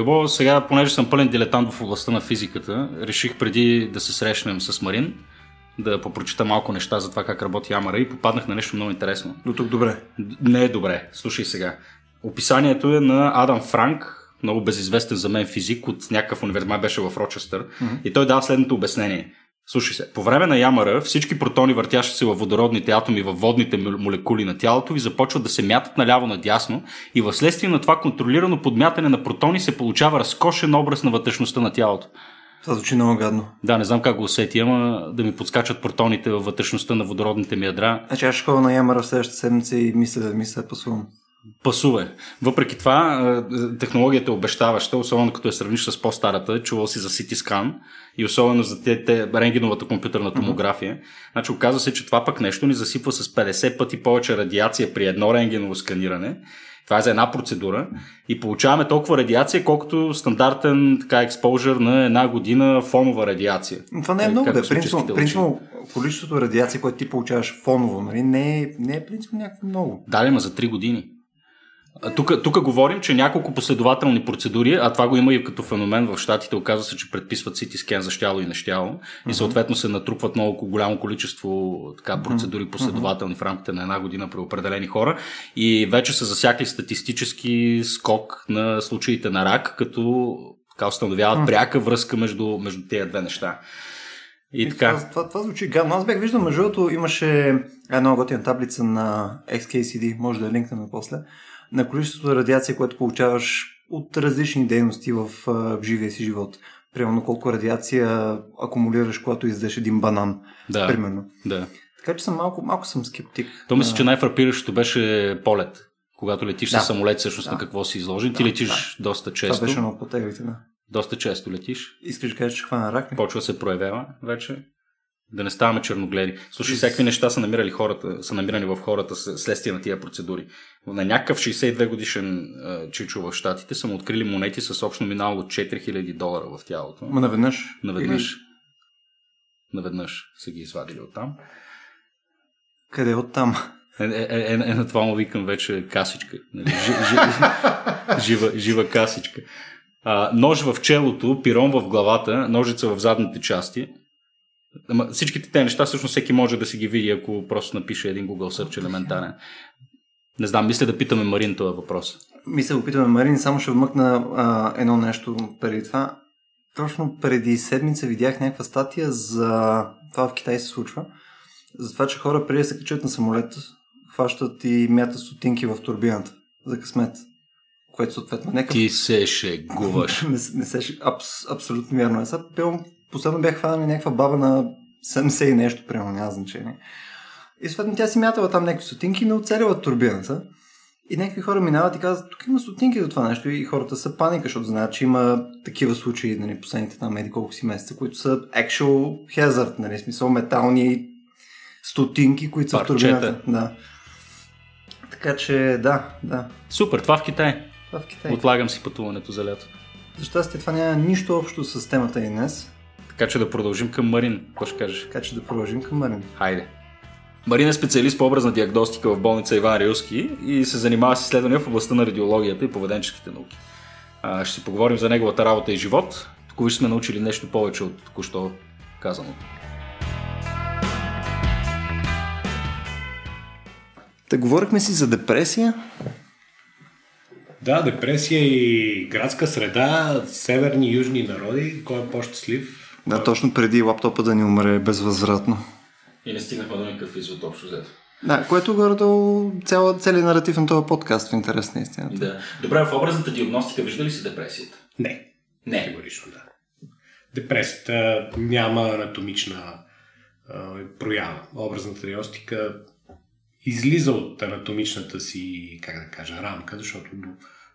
Любо, сега, понеже съм пълен дилетант в областта на физиката, реших преди да се срещнем с Марин, да попрочита малко неща за това как работи Ямара и попаднах на нещо много интересно. До тук добре. Не е добре. Слушай сега. Описанието е на Адам Франк, много безизвестен за мен физик от някакъв университет, беше в Рочестър. Mm-hmm. И той дава следното обяснение. Слушай се, по време на ямара всички протони, въртящи се във водородните атоми във водните молекули на тялото ви започват да се мятат наляво надясно и в следствие на това контролирано подмятане на протони се получава разкошен образ на вътрешността на тялото. Това звучи много гадно. Да, не знам как го усети, ама да ми подскачат протоните във вътрешността на водородните ми ядра. Значи аз ще ходя на ямара в следващата седмица и мисля, мисля пасувам пасува. Въпреки това, технологията е обещаваща, особено като я сравниш с по-старата, чувал си за CT scan и особено за те, те рентгеновата компютърна томография. Mm-hmm. Значи оказва се, че това пък нещо ни засипва с 50 пъти повече радиация при едно рентгеново сканиране. Това е за една процедура и получаваме толкова радиация, колкото стандартен така експожър на една година фонова радиация. Това не е много, да. Принципно, принципно количеството радиация, което ти получаваш фоново, нали, не е, не е принципно някакво много. Да, ма за 3 години. Тук, тук говорим, че няколко последователни процедури, а това го има и като феномен в щатите, оказва се, че предписват CT скен за щяло и нещяло и съответно се натрупват много голямо количество така, процедури последователни в рамките на една година при определени хора. И вече са засякли статистически скок на случаите на рак, като така установяват пряка връзка между, между тези две неща. И, и така. Това, това, това звучи гадно. Аз бях виждал, между другото, имаше една готина таблица на XKCD, може да е линкнем после, на количеството радиация, което получаваш от различни дейности в, живия си живот. Примерно колко радиация акумулираш, когато издеш един банан. Да, примерно. Да. Така че съм малко, малко съм скептик. То мисля, че най-фрапиращото беше полет. Когато летиш да. с самолет, всъщност да. на какво си изложен. Да, Ти летиш да. доста често. Това беше много по да. Доста често летиш. Искаш да кажеш, че хвана рак? Почва се проявява вече да не ставаме черногледи. Слушай, всякакви неща са намирали хората, са намирани в хората следствие на тия процедури. На някакъв 62 годишен чичо в Штатите са му открили монети с общ номинал от 4000 долара в тялото. Ма наведнъж? Наведнъж. Или... Наведнъж са ги извадили оттам. Къде оттам? Е, е, е, е, е на това му викам вече касичка. Нали? Ж, ж, жива, жива касичка. А, нож в челото, пирон в главата, ножица в задните части – Ама всичките тези неща всъщност всеки може да си ги види, ако просто напише един Google Search елементарен. Не знам, мисля да питаме Марин този въпрос. Мисля да питаме Марин, само ще вмъкна а, едно нещо преди това. Точно преди седмица видях някаква статия за това в Китай се случва. За това, че хора преди да се качат на самолет, хващат и мятат стотинки в турбината за късмет. Което съответно нека... Ти се шегуваш. не, не се абс, абсолютно вярно. Е. Сега последно бях хванал някаква баба на 70 и нещо, примерно, няма значение. И съответно тя си мятала там някакви сотинки, но оцелила турбината. И някакви хора минават и казват, тук има стотинки за това нещо и хората са паника, защото знаят, че има такива случаи, нали, последните там еди колко си месеца, които са actual hazard, нали, смисъл метални стотинки, които са Парчета. в турбината. Да. Така че да, да. Супер, това в Китай. Това в Китай. Отлагам си пътуването за лято. За щастие това няма нищо общо с темата и днес. Така че да продължим към Марин. Какво ще кажеш? Така че да продължим към Марин. Хайде. Марин е специалист по образна диагностика в болница Иван Рилски и се занимава с изследвания в областта на радиологията и поведенческите науки. А, ще си поговорим за неговата работа и живот. Тук сме научили нещо повече от току-що казаното. Та говорихме си за депресия. Да, депресия и градска среда, северни и южни народи. Кой е по-щастлив? Да, точно преди лаптопа да ни умре безвъзвратно. И не стигнахме до никакъв извод общо взето. Да, което горе цял, целият наратив на този подкаст в интерес на истината. Да. Добре, в образната диагностика вижда ли се депресията? Не. Не. Категорично, да. Депресията няма анатомична а, проява. Образната диагностика излиза от анатомичната си, как да кажа, рамка, защото до,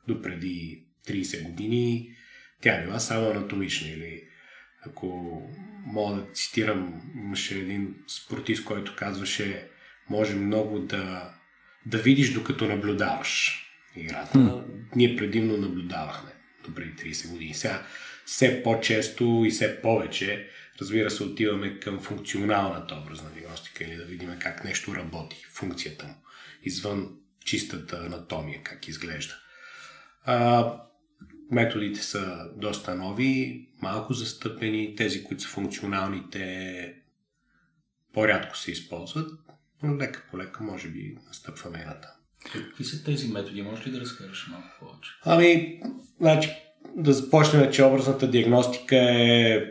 до преди 30 години тя била само анатомична или ако мога да цитирам, имаше един спортист, който казваше, може много да, да видиш докато наблюдаваш играта. Mm. Ние предимно наблюдавахме до преди 30 години. Сега все по-често и все повече, разбира се, отиваме към функционалната образна диагностика или да видим как нещо работи, функцията му, извън чистата анатомия, как изглежда. А, методите са доста нови, малко застъпени, тези, които са функционалните по-рядко се използват, но лека по лека може би настъпваме и натам. Какви са тези методи? Може ли да разкажеш малко повече? Ами, значи, да започнем, че образната диагностика е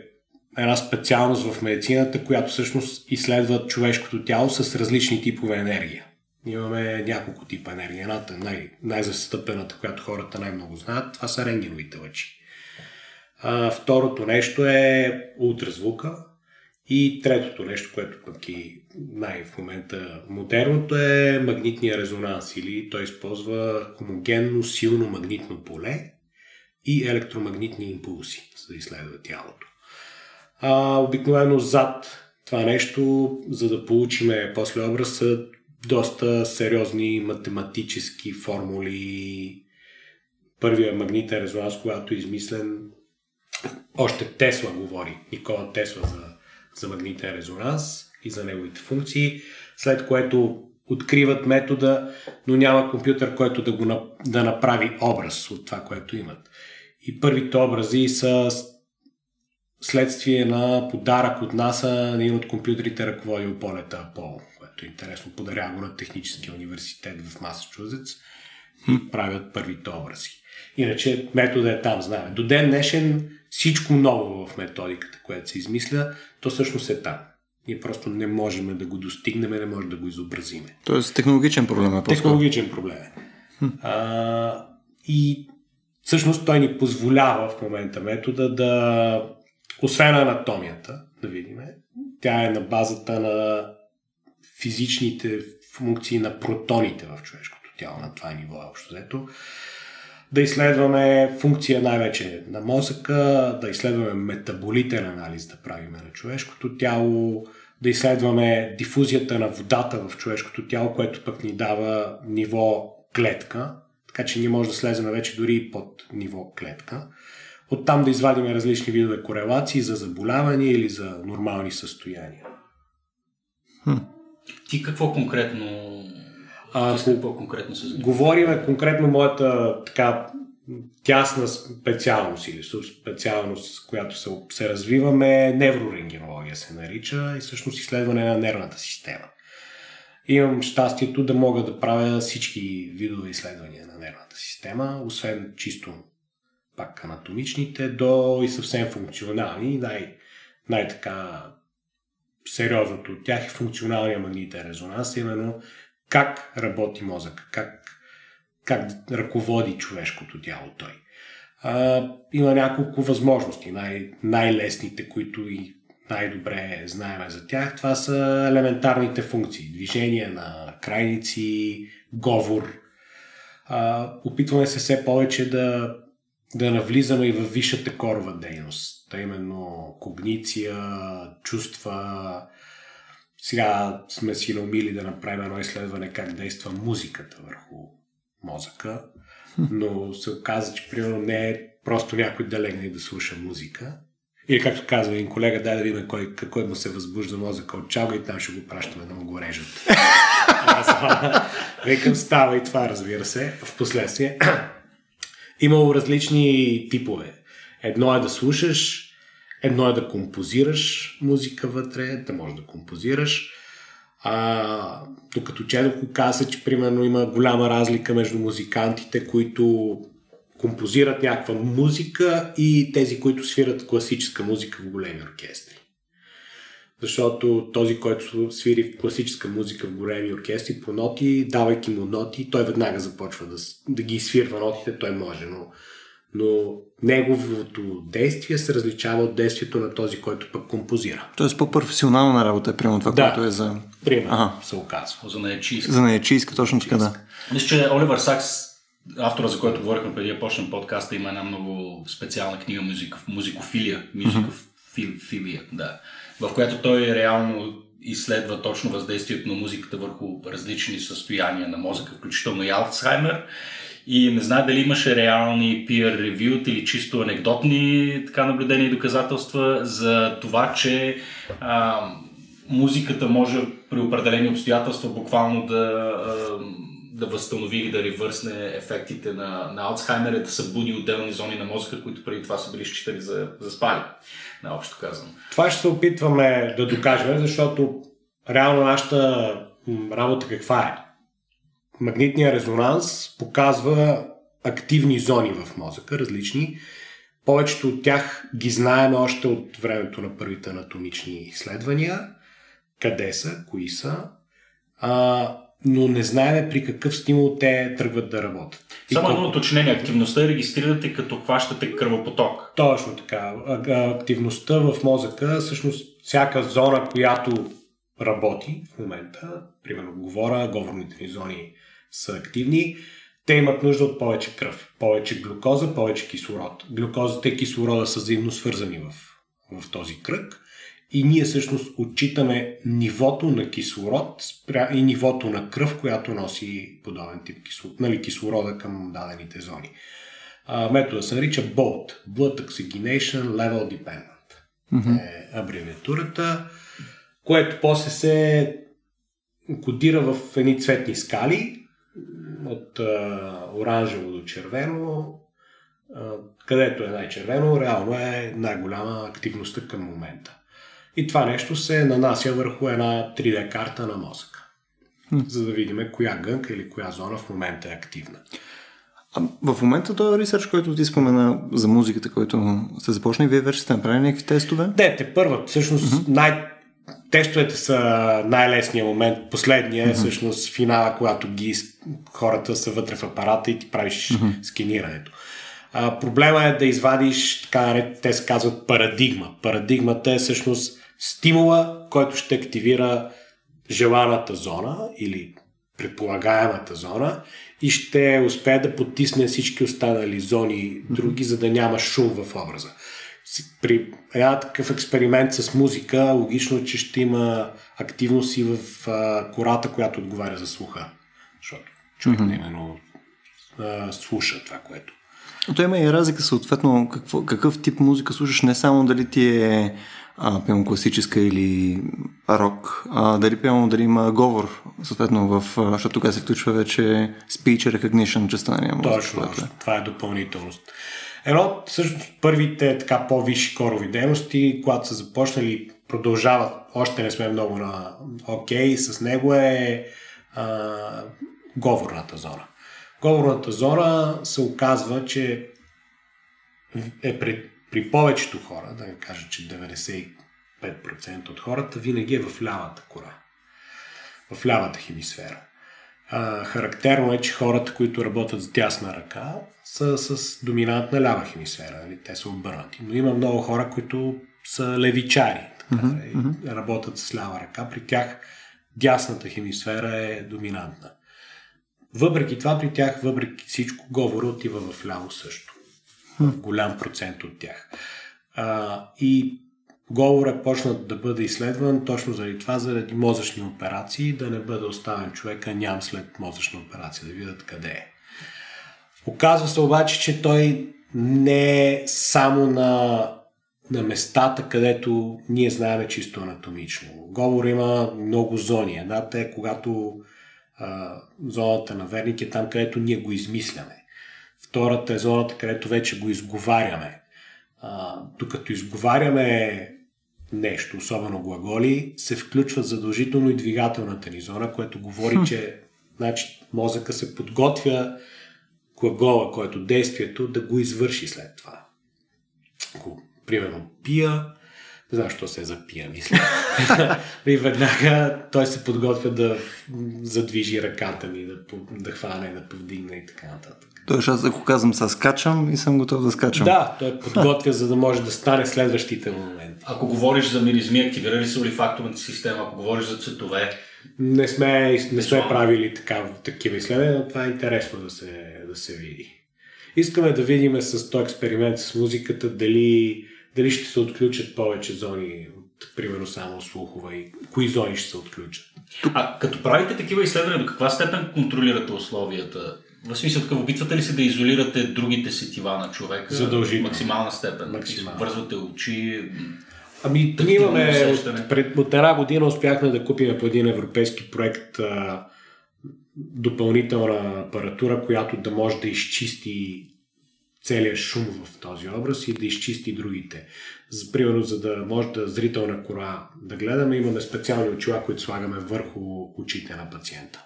една специалност в медицината, която всъщност изследва човешкото тяло с различни типове енергия. Имаме няколко типа енергия. Едната, най- най-застъпената, която хората най-много знаят, това са рентгеновите лъчи. А, второто нещо е ултразвука. И третото нещо, което пък и най- в момента модерното е магнитния резонанс или той използва хомогенно силно магнитно поле и електромагнитни импулси, за да изследва тялото. А, обикновено зад това нещо, за да получиме после образ, са доста сериозни математически формули. Първия магнитен резонанс, когато е измислен, още Тесла говори, Никола Тесла за, за магнитен резонанс и за неговите функции, след което откриват метода, но няма компютър, който да, го, да направи образ от това, което имат. И първите образи са следствие на подарък от НАСА на един от компютрите ръководил полета Аполо, което е интересно. Подарява го на Техническия университет в Масачузетс и правят първите образи. Иначе метода е там, знаем. До ден днешен всичко ново в методиката, която се измисля, то всъщност е там. Ние просто не можем да го достигнем, не можем да го изобразиме. Тоест технологичен проблем е Технологичен проблем е. А, и всъщност той ни позволява в момента метода да, освен анатомията, да видим, тя е на базата на физичните функции на протоните в човешкото тяло, на това ниво общо взето. Да изследваме функция най-вече на мозъка, да изследваме метаболитен анализ да правим на човешкото тяло, да изследваме дифузията на водата в човешкото тяло, което пък ни дава ниво клетка, така че ние може да слезем вече дори под ниво клетка. Оттам да извадим различни видове корелации за заболявания или за нормални състояния. Хм. Ти какво конкретно а, с какво конкретно се занимава? Говориме конкретно моята така тясна специалност или специалност, която се, се развиваме, неврорентгенология се нарича и всъщност изследване на нервната система. Имам щастието да мога да правя всички видове изследвания на нервната система, освен чисто пак анатомичните, до и съвсем функционални. Най- най-така сериозното от тях е функционалния магнитен резонанс, именно как работи мозък, как, как ръководи човешкото тяло той. А, има няколко възможности. Най- най-лесните, които и най-добре знаеме за тях, това са елементарните функции. Движение на крайници, говор. А, опитваме се все повече да, да навлизаме и в висшата корова дейност. Та именно когниция, чувства, сега сме си наумили да направим едно изследване как действа музиката върху мозъка, но се оказа, че примерно не е просто някой да легне и да слуша музика. Или както казва един колега, дай да видим кой, какво му се възбужда мозъка от чалга и там ще го пращаме да му го режат. Викам, става и това, разбира се, в последствие. Имало различни типове. Едно е да слушаш, Едно е да композираш музика вътре, да можеш да композираш. А, докато четох, каза, че примерно има голяма разлика между музикантите, които композират някаква музика и тези, които свират класическа музика в големи оркестри. Защото този, който свири в класическа музика в големи оркестри по ноти, давайки му ноти, той веднага започва да, да ги свирва нотите, той може, но но неговото действие се различава от действието на този, който пък композира. Тоест по-професионална работа е примерно това, да, което е за... примерно ага. се оказва. За наечийска. За наечийска, точно така, да. Мисля, че Оливър Сакс, автора, за който говорихме преди да почнем подкаста, има една много специална книга музик, музикофилия, музикофилия, mm-hmm. да, в която той реално изследва точно въздействието на музиката върху различни състояния на мозъка, включително и Алцхаймер. И не знае дали имаше реални peer review или чисто анекдотни така наблюдения и доказателства за това, че а, музиката може при определени обстоятелства буквално да, а, да възстанови или да ревърсне ефектите на, на Алцхаймер е да събуди отделни зони на мозъка, които преди това са били считали за, за спали, наобщо казано. Това ще се опитваме да докажем, защото реално нашата работа каква е? Магнитният резонанс показва активни зони в мозъка, различни. Повечето от тях ги знаем още от времето на първите анатомични изследвания. Къде са, кои са, а, но не знаем при какъв стимул те тръгват да работят. Само едно уточнение. Активността регистрирате като хващате кръвопоток. Точно така. Активността в мозъка, всъщност всяка зона, която работи в момента, примерно говоря, говорните ни зони са активни, те имат нужда от повече кръв, повече глюкоза, повече кислород. Глюкозата и кислорода са взаимно свързани в, в този кръг и ние всъщност отчитаме нивото на кислород и нивото на кръв, която носи подобен тип кислород, нали, кислорода към дадените зони. А, метода се нарича BOLT, Blood Oxygenation Level Dependent. Mm-hmm. Е абревиатурата, което после се кодира в едни цветни скали, от а, оранжево до червено, където е най-червено, реално е най-голяма активността към момента. И това нещо се нанася върху една 3D карта на мозъка, hmm. за да видим коя гънка или коя зона в момента е активна. А в момента този ресърч, който ти спомена за музиката, който сте започнали, вие вече сте направили някакви тестове? Не, те първа. Всъщност mm-hmm. най- тестовете са най-лесният момент. Последния е mm-hmm. всъщност финала, когато ги, хората са вътре в апарата и ти правиш mm-hmm. сканирането. А, проблема е да извадиш, така те се казват парадигма. Парадигмата е всъщност стимула, който ще активира желаната зона или предполагаемата зона и ще успее да потисне всички останали зони други, за да няма шум в образа при една такъв експеримент с музика, логично, че ще има активност и в а, кората, която отговаря за слуха. Защото човек mm-hmm. именно а, слуша това, което. То има и разлика, съответно, какво, какъв тип музика слушаш, не само дали ти е а, класическа или рок, а дали пиемо, дали има говор, съответно, в, защото тук се включва вече speech recognition частта на музика. Точно, е. това е допълнителност. Едно от всъщност първите така по-висши корови дейности, когато са започнали, продължават, още не сме много на окей, okay, с него е а, говорната зона. Говорната зона се оказва, че е при, при повечето хора, да не кажа, че 95% от хората, винаги е в лявата кора, в лявата хемисфера. А, характерно е, че хората, които работят с дясна ръка, са с доминантна лява хемисфера. Нали? Те са обърнати. Но има много хора, които са левичари. Така, mm-hmm. работят с лява ръка. При тях дясната хемисфера е доминантна. Въпреки това, при тях, въпреки всичко, говора отива в ляво също. Голям процент от тях. А, и Говор е почнат да бъде изследван точно заради това, заради мозъчни операции, да не бъде оставен човека ням след мозъчна операция, да видят къде е. Оказва се обаче, че той не е само на, на местата, където ние знаем чисто анатомично. Говор има много зони. Едната е когато а, зоната на верник е там, където ние го измисляме. Втората е зоната, където вече го изговаряме. А, докато изговаряме нещо, особено глаголи, се включва задължително и двигателната ни зона, което говори, че значи, мозъка се подготвя глагола, който действието, да го извърши след това. Ако, примерно, пия, не знам, що се е за пия, мисля. и веднага той се подготвя да задвижи ръката ми, да, да хване, да повдигне и така нататък. Тоест аз ако казвам сега скачам и съм готов да скачам. Да, той подготвя, за да може да стане следващите моменти. Ако говориш за миризми, активира ли се олифакторната система? Ако говориш за цветове? Не сме, не сме правили така, такива изследвания, но това е интересно да се, да се види. Искаме да видим с този експеримент с музиката дали, дали ще се отключат повече зони от, примерно, само слухова и кои зони ще се отключат. А като правите такива изследвания, до каква степен контролирате условията? В смисъл, такъв опитвате ли се да изолирате другите сетива на човека? Задължително. В максимална степен. Максимална. Вързвате очи. Ами, ние имаме, от, пред, от една година успяхме да купим по един европейски проект а, допълнителна апаратура, която да може да изчисти целият шум в този образ и да изчисти другите. За, примерно, за да може да зрителна кора да гледаме, имаме специални очила, които слагаме върху очите на пациента.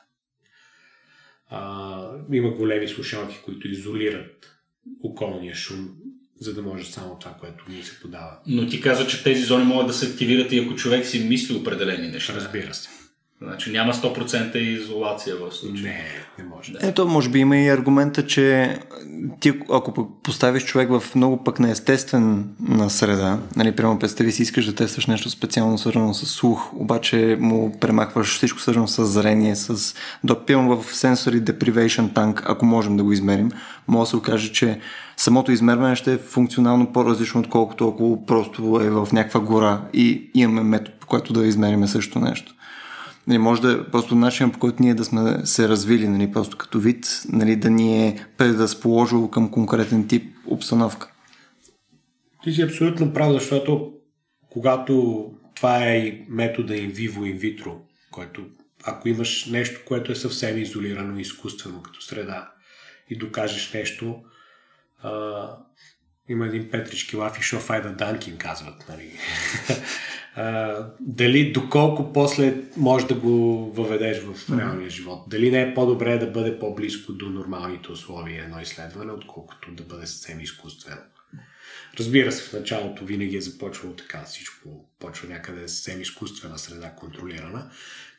А, има големи слушалки, които изолират околния шум, за да може само това, което ни се подава. Но ти каза, че тези зони могат да се активират и ако човек си мисли определени неща. Разбира се. Значи няма 100% изолация в случая. Не, не може. Да. Ето, може би има и аргумента, че ти, ако поставиш човек в много пък неестествена среда, нали, прямо представи си, искаш да тестваш нещо специално свързано с слух, обаче му премахваш всичко свързано с зрение, с допивам в Sensory Deprivation Tank, ако можем да го измерим, може да се окаже, че самото измерване ще е функционално по-различно, отколкото ако просто е в някаква гора и имаме метод, по който да измериме също нещо нали, може да е просто начин по който ние да сме се развили, нали, просто като вид, нали, да ни е предразположил към конкретен тип обстановка. Ти си абсолютно прав, защото когато това е и метода in vivo, in vitro, който ако имаш нещо, което е съвсем изолирано, изкуствено като среда и докажеш нещо, а, има един Петрички лаф и Шофайда Данкин казват, нали? а, дали доколко после може да го въведеш в реалния живот. Дали не е по-добре да бъде по-близко до нормалните условия едно изследване, отколкото да бъде съвсем изкуствено. Разбира се, в началото винаги е започвало така, всичко почва някъде съвсем изкуствена среда, контролирана.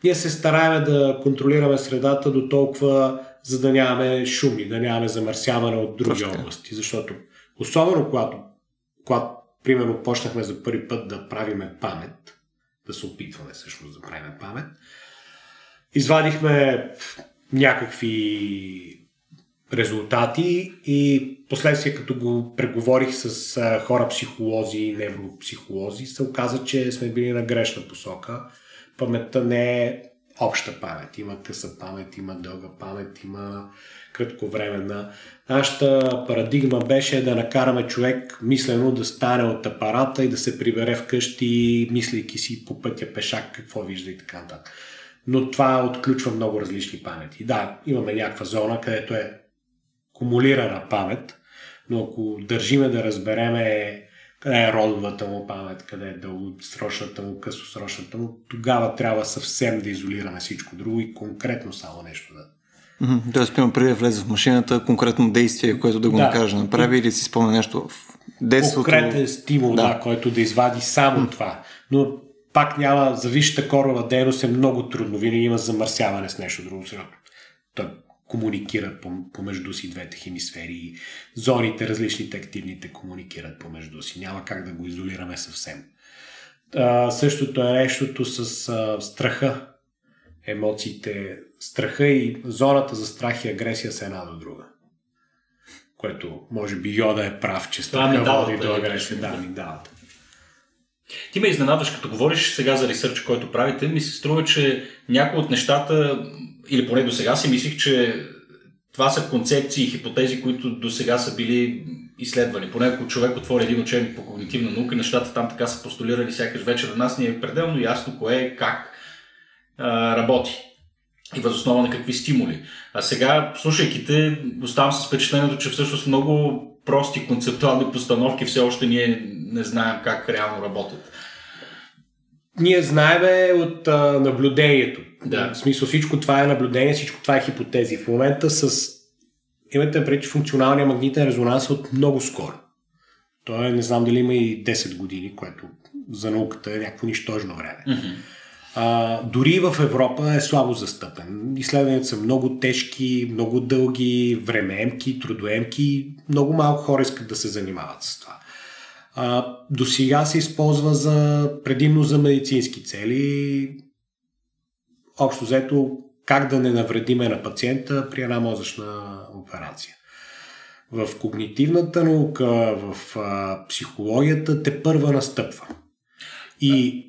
Ние се стараем да контролираме средата до толкова, за да нямаме шуми, да нямаме замърсяване от други Точно. области, защото особено когато, когато примерно почнахме за първи път да правиме памет, да се опитваме всъщност да правиме памет, извадихме някакви резултати и последствие като го преговорих с хора психолози и невропсихолози, се оказа, че сме били на грешна посока. Паметта не е обща памет. Има къса памет, има дълга памет, има кратковременна. Нашата парадигма беше да накараме човек мислено да стане от апарата и да се прибере вкъщи, мислейки си по пътя пешак какво вижда и така нататък. Но това отключва много различни памети. Да, имаме някаква зона, където е кумулирана памет, но ако държиме да разбереме къде е родовата му памет, къде е дългосрочната му, късосрочната му, тогава трябва съвсем да изолираме всичко друго и конкретно само нещо да, Mm-hmm. Тоест, примерно, преди да влезе в машината, конкретно действие, което да го да. накаже да направи или си спомня нещо в детството. Конкретен стимул, да. да, който да извади само mm-hmm. това. Но пак няма, за висшата корова дейност е много трудно. Винаги има замърсяване с нещо друго. Той комуникира помежду си двете хемисфери. Зоните, различните активните комуникират помежду си. Няма как да го изолираме съвсем. А, същото е нещото с а, страха. Емоциите страха и зоната за страх и агресия са една до друга. Което може би Йода е прав, че страха води до агресия. Да, дават. Ти ме изненадваш, като говориш сега за ресърч, който правите, ми се струва, че някои от нещата, или поне до сега си мислих, че това са концепции и хипотези, които до сега са били изследвани. Поне ако човек отвори един учебник по когнитивна наука, нещата там така са постулирали сякаш вече на нас ни е пределно ясно кое, как а, работи и възоснова на какви стимули. А сега, слушайки те, оставам с впечатлението, че всъщност много прости концептуални постановки все още ние не знаем как реално работят. Ние знаеме от а, наблюдението. Да. В смисъл всичко това е наблюдение, всичко това е хипотези. В момента с имате преди, че функционалния магнитен резонанс е от много скоро. Той е, не знам дали има и 10 години, което за науката е някакво нищожно време. Mm-hmm. А, дори в Европа е слабо застъпен. Изследванията са много тежки, много дълги, времеемки, трудоемки. Много малко хора искат да се занимават с това. А, до сега се използва за, предимно за медицински цели. Общо взето, как да не навредиме на пациента при една мозъчна операция. В когнитивната наука, в а, психологията те първа настъпва. И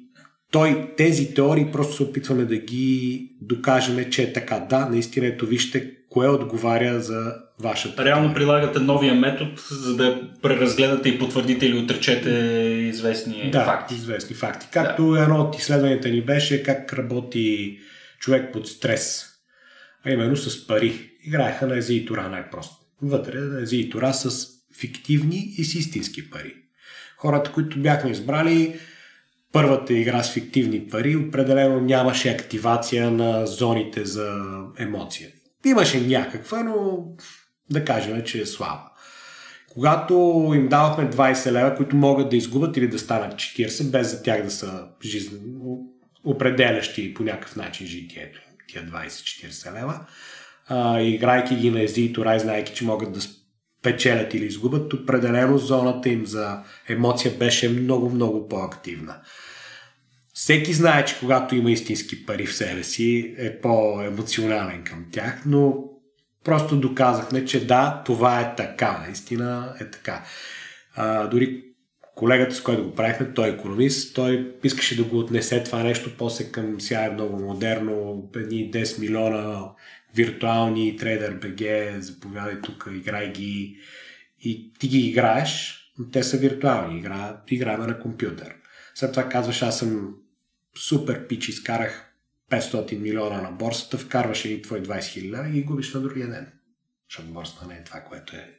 той тези теории просто се опитваме да ги докажем, че е така. Да, наистина ето вижте кое отговаря за вашата. Реално теория. прилагате новия метод, за да преразгледате и потвърдите или отречете известни да, факти. известни факти. Както да. едно от изследванията ни беше как работи човек под стрес. а именно с пари. Играеха на ези и тура най-просто. Вътре на ези и тура с фиктивни и с истински пари. Хората, които бяхме избрали, първата игра с фиктивни пари, определено нямаше активация на зоните за емоция. Имаше някаква, но да кажем, че е слаба. Когато им давахме 20 лева, които могат да изгубят или да станат 40, без за тях да са жизненно определящи по някакъв начин житието тия 20-40 лева, а, играйки ги на ези и знайки, че могат да печелят или изгубят, определено зоната им за емоция беше много-много по-активна. Всеки знае, че когато има истински пари в себе си, е по-емоционален към тях, но просто доказахме, че да, това е така. Наистина е така. А, дори колегата, с който го правихме, той е економист, той искаше да го отнесе това нещо после към сега е много модерно, едни 10 милиона виртуални трейдер БГ, заповядай тук, играй ги и ти ги играеш, но те са виртуални, игра, играем на компютър. След това казваш, аз съм супер пич, изкарах 500 милиона на борсата, вкарваш и твой 20 хиляди и губиш на другия ден. Защото борсата не е това, което е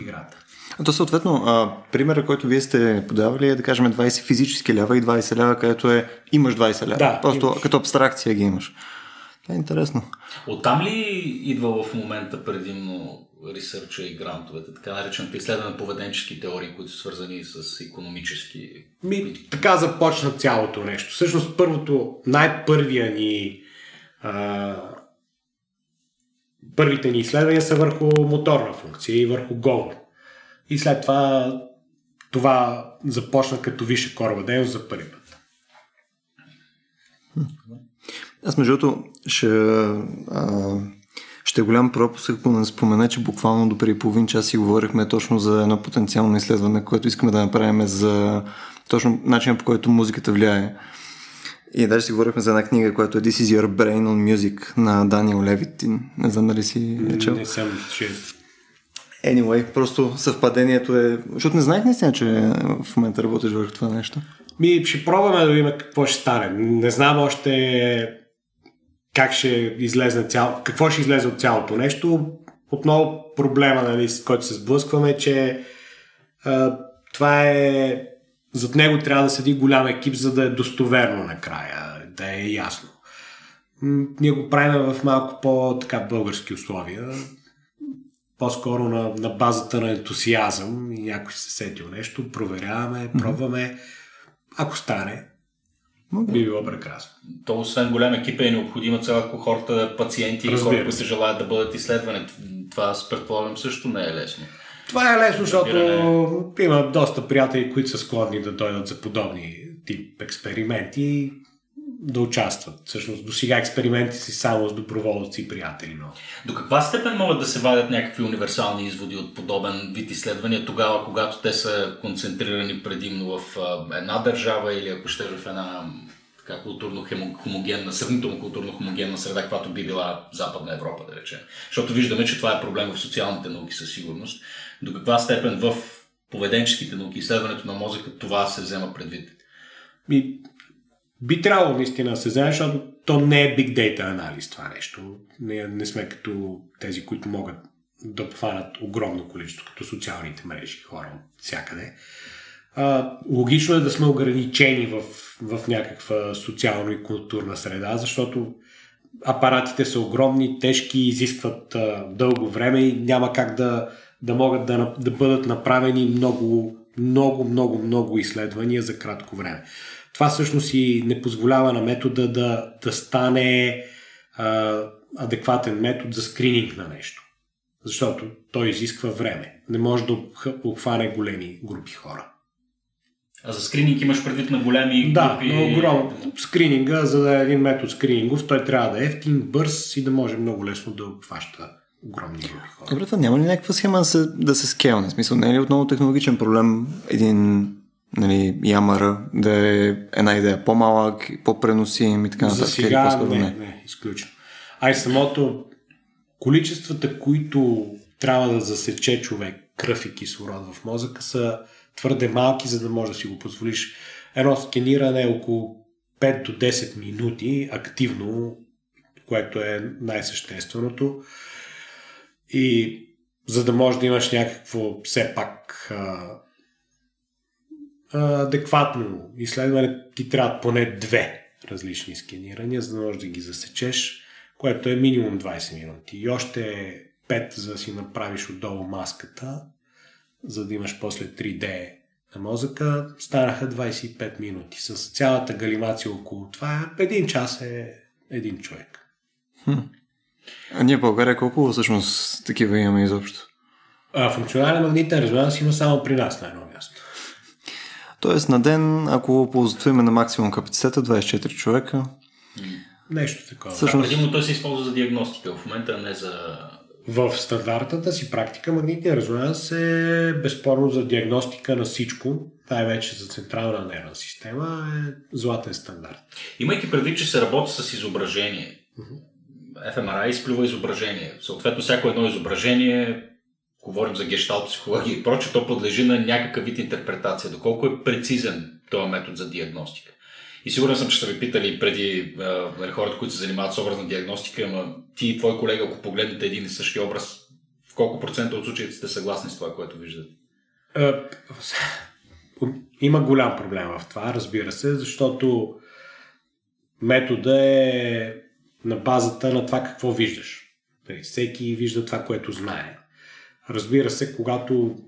играта. А то съответно, а, примера, който вие сте подавали е да кажем 20 физически лева и 20 лева, където е имаш 20 лева. Да, Просто имаш. като абстракция ги имаш. Това е интересно. Оттам ли идва в момента предимно ресърча и грантовете, така нареченото изследване на поведенчески теории, които са свързани с економически... Ми, така започна цялото нещо. Всъщност първото, най-първия ни а, първите ни изследвания са върху моторна функция и върху говор. И след това това започна като висша корова дейност за първи път. Аз между другото ще, а, ще е голям пропуск, ако не спомена, че буквално до преди половин час си говорихме точно за едно потенциално изследване, което искаме да направим за точно начина по който музиката влияе. И даже си говорихме за една книга, която е This is your brain on music на Даниел Левитин. Не знам дали си е чел. Не съм, че Anyway, просто съвпадението е... Защото не знаех наистина, че в момента работиш върху това нещо. Ми, ще пробваме да видим какво ще стане. Не знам още как ще излезе цяло, какво ще излезе от цялото нещо. Отново проблема, нали, с който се сблъскваме, че а, това е зад него трябва да седи голям екип, за да е достоверно накрая, да е ясно. Ние го правим в малко по-така български условия, по-скоро на, на базата на ентусиазъм и някой се сетил нещо, проверяваме, пробваме. Ако стане, Okay. Би било прекрасно. То освен голям екип е необходима цяла кохорта пациенти и хора, които желаят да бъдат изследвани. Това с предполагам също не е лесно. Това е лесно, защото има доста приятели, които са склонни да дойдат за подобни тип експерименти да участват. Всъщност до сега експерименти си само с доброволци и приятели. Но... До каква степен могат да се вадят някакви универсални изводи от подобен вид изследвания тогава, когато те са концентрирани предимно в една държава или ако ще в една така културно хомогенна, сравнително културно хомогенна среда, каквато би била Западна Европа, да речем. Защото виждаме, че това е проблем в социалните науки със сигурност. До каква степен в поведенческите науки, изследването на мозъка, това се взема предвид? И би трябвало наистина да се знае, защото то не е big data анализ това нещо. Не, не сме като тези, които могат да обхванат огромно количество, като социалните мрежи, хора от всякъде. А, логично е да сме ограничени в, в някаква социално и културна среда, защото апаратите са огромни, тежки, изискват а, дълго време и няма как да, да могат да, да бъдат направени много, много, много, много изследвания за кратко време. Това всъщност и не позволява на метода да, да стане а, адекватен метод за скрининг на нещо. Защото той изисква време. Не може да обхване големи групи хора. А за скрининг имаш предвид на големи да, групи? Да, на огром... скрининга, за да е един метод скринингов, той трябва да е ефтин, бърз и да може много лесно да обхваща огромни групи хора. Добре, това няма ли някаква схема да се, да се скелне? В смисъл, не е ли отново технологичен проблем един нали, ямъра да е една идея по-малък, по-преносим и така нататък. За сега не, не, не, изключено. А и самото количествата, които трябва да засече човек кръв и кислород в мозъка са твърде малки, за да може да си го позволиш. Едно скениране е около 5 до 10 минути активно, което е най-същественото. И за да можеш да имаш някакво все пак адекватно изследване, ти трябват поне две различни сканирания, за да можеш да ги засечеш, което е минимум 20 минути. И още 5, за да си направиш отдолу маската, за да имаш после 3D на мозъка, станаха 25 минути. С цялата галимация около това, един час е един човек. Хм. А ние в България колко всъщност такива имаме изобщо? А, функционален магнитен резонанс има само при нас на едно място. Тоест на ден, ако ползваме на максимум капацитета, 24 човека. Нещо такова. Всъщност... Да, предимно той се използва за диагностика в момента, а не за... В стандартната си практика магнитният резонанс е безспорно за диагностика на всичко, най-вече за централна нервна система, е златен стандарт. Имайки предвид, че се работи с изображение, FMRI изплюва изображение. Съответно, всяко едно изображение, говорим за гештал психология и проче, то подлежи на някакъв вид интерпретация. Доколко е прецизен този метод за диагностика. И сигурен съм, че са ви питали преди а, хората, които се занимават с образна диагностика, ама ти и твой колега, ако погледнете един и същи образ, в колко процента от случаите сте съгласни с това, което виждате? Има голям проблем в това, разбира се, защото метода е на базата на това какво виждаш. Нали, всеки вижда това, което знае. Разбира се, когато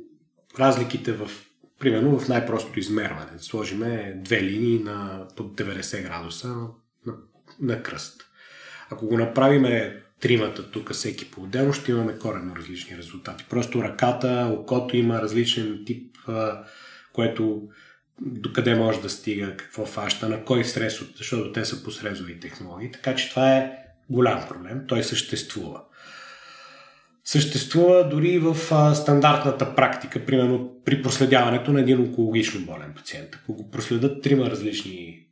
разликите в примерно в най-простото измерване, сложиме две линии на под 90 градуса на, на кръст. Ако го направиме тримата тук всеки по-отделно, ще имаме коренно различни резултати. Просто ръката, окото има различен тип, което докъде може да стига, какво фаща, на кой срез, защото те са по срезови технологии. Така че това е голям проблем. Той съществува. Съществува дори в а, стандартната практика, примерно при проследяването на един онкологично болен пациент. Ако го проследят трима различни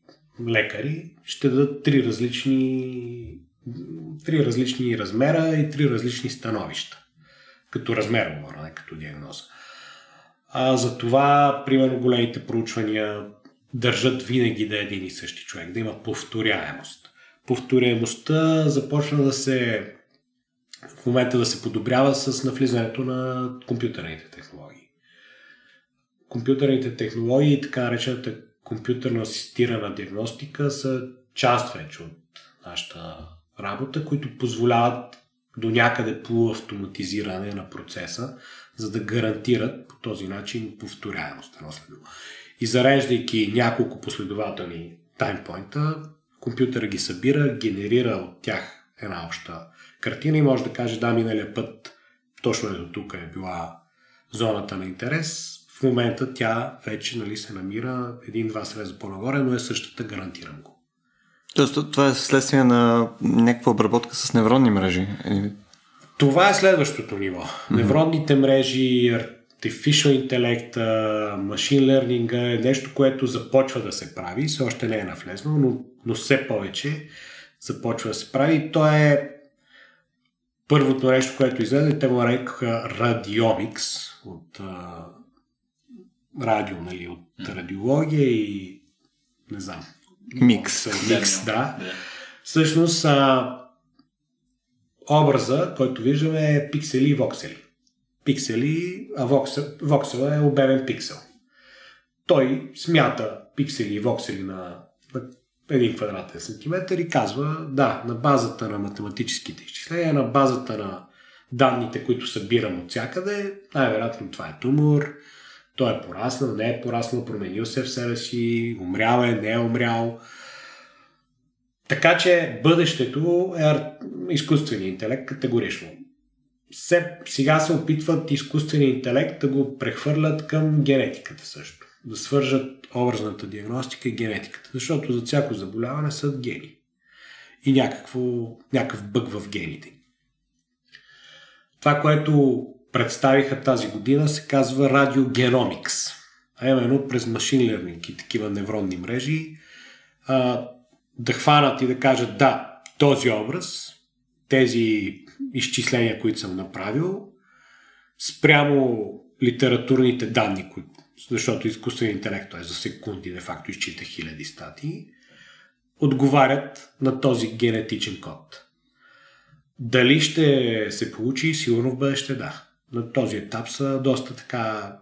лекари, ще дадат три различни, три различни размера и три различни становища. Като размер говоря, не като диагноза. А, за това, примерно, големите проучвания държат винаги да е един и същи човек, да има повторяемост. Повторяемостта започна да се в момента да се подобрява с навлизането на компютърните технологии. Компютърните технологии и така наречената компютърно асистирана диагностика са част вече от нашата работа, които позволяват до някъде полуавтоматизиране на процеса, за да гарантират по този начин повторяемост. И зареждайки няколко последователни таймпойнта, компютъра ги събира, генерира от тях една обща картина и може да каже, да, миналия път точно е до тук е била зоната на интерес. В момента тя вече нали, се намира един-два среза по-нагоре, но е същата, гарантирам го. Тоест, това е следствие на някаква обработка с невронни мрежи? Това е следващото ниво. Mm-hmm. Невронните мрежи, artificial интелект, машин learning е нещо, което започва да се прави. Все още не е навлезно, но, но все повече започва да се прави. То е първото нещо, което излезе, те го нарекаха радиомикс от а, радио, нали, от радиология и не знам. Микс. Микс, да. Всъщност, а, образа, който виждаме е пиксели и воксели. Пиксели, а воксел, воксел е обемен пиксел. Той смята пиксели и воксели на, на един квадратен сантиметър и казва, да, на базата на математическите изчисления, на базата на данните, които събирам от всякъде, най-вероятно това е тумор, той е пораснал, не е пораснал, променил се в себе си, умрял е, не е умрял. Така че бъдещето е изкуствения интелект категорично. Се, сега се опитват изкуствения интелект да го прехвърлят към генетиката също. Да свържат образната диагностика и генетиката. Защото за всяко заболяване са гени. И някакво, някакъв бък в гените. Това, което представиха тази година, се казва радиогеномикс. А именно през машин лернинг и такива невронни мрежи а, да хванат и да кажат да, този образ, тези изчисления, които съм направил, спрямо литературните данни, които защото изкуственият интелект е за секунди, де факто изчита хиляди статии, отговарят на този генетичен код. Дали ще се получи, сигурно в бъдеще да. На този етап са доста така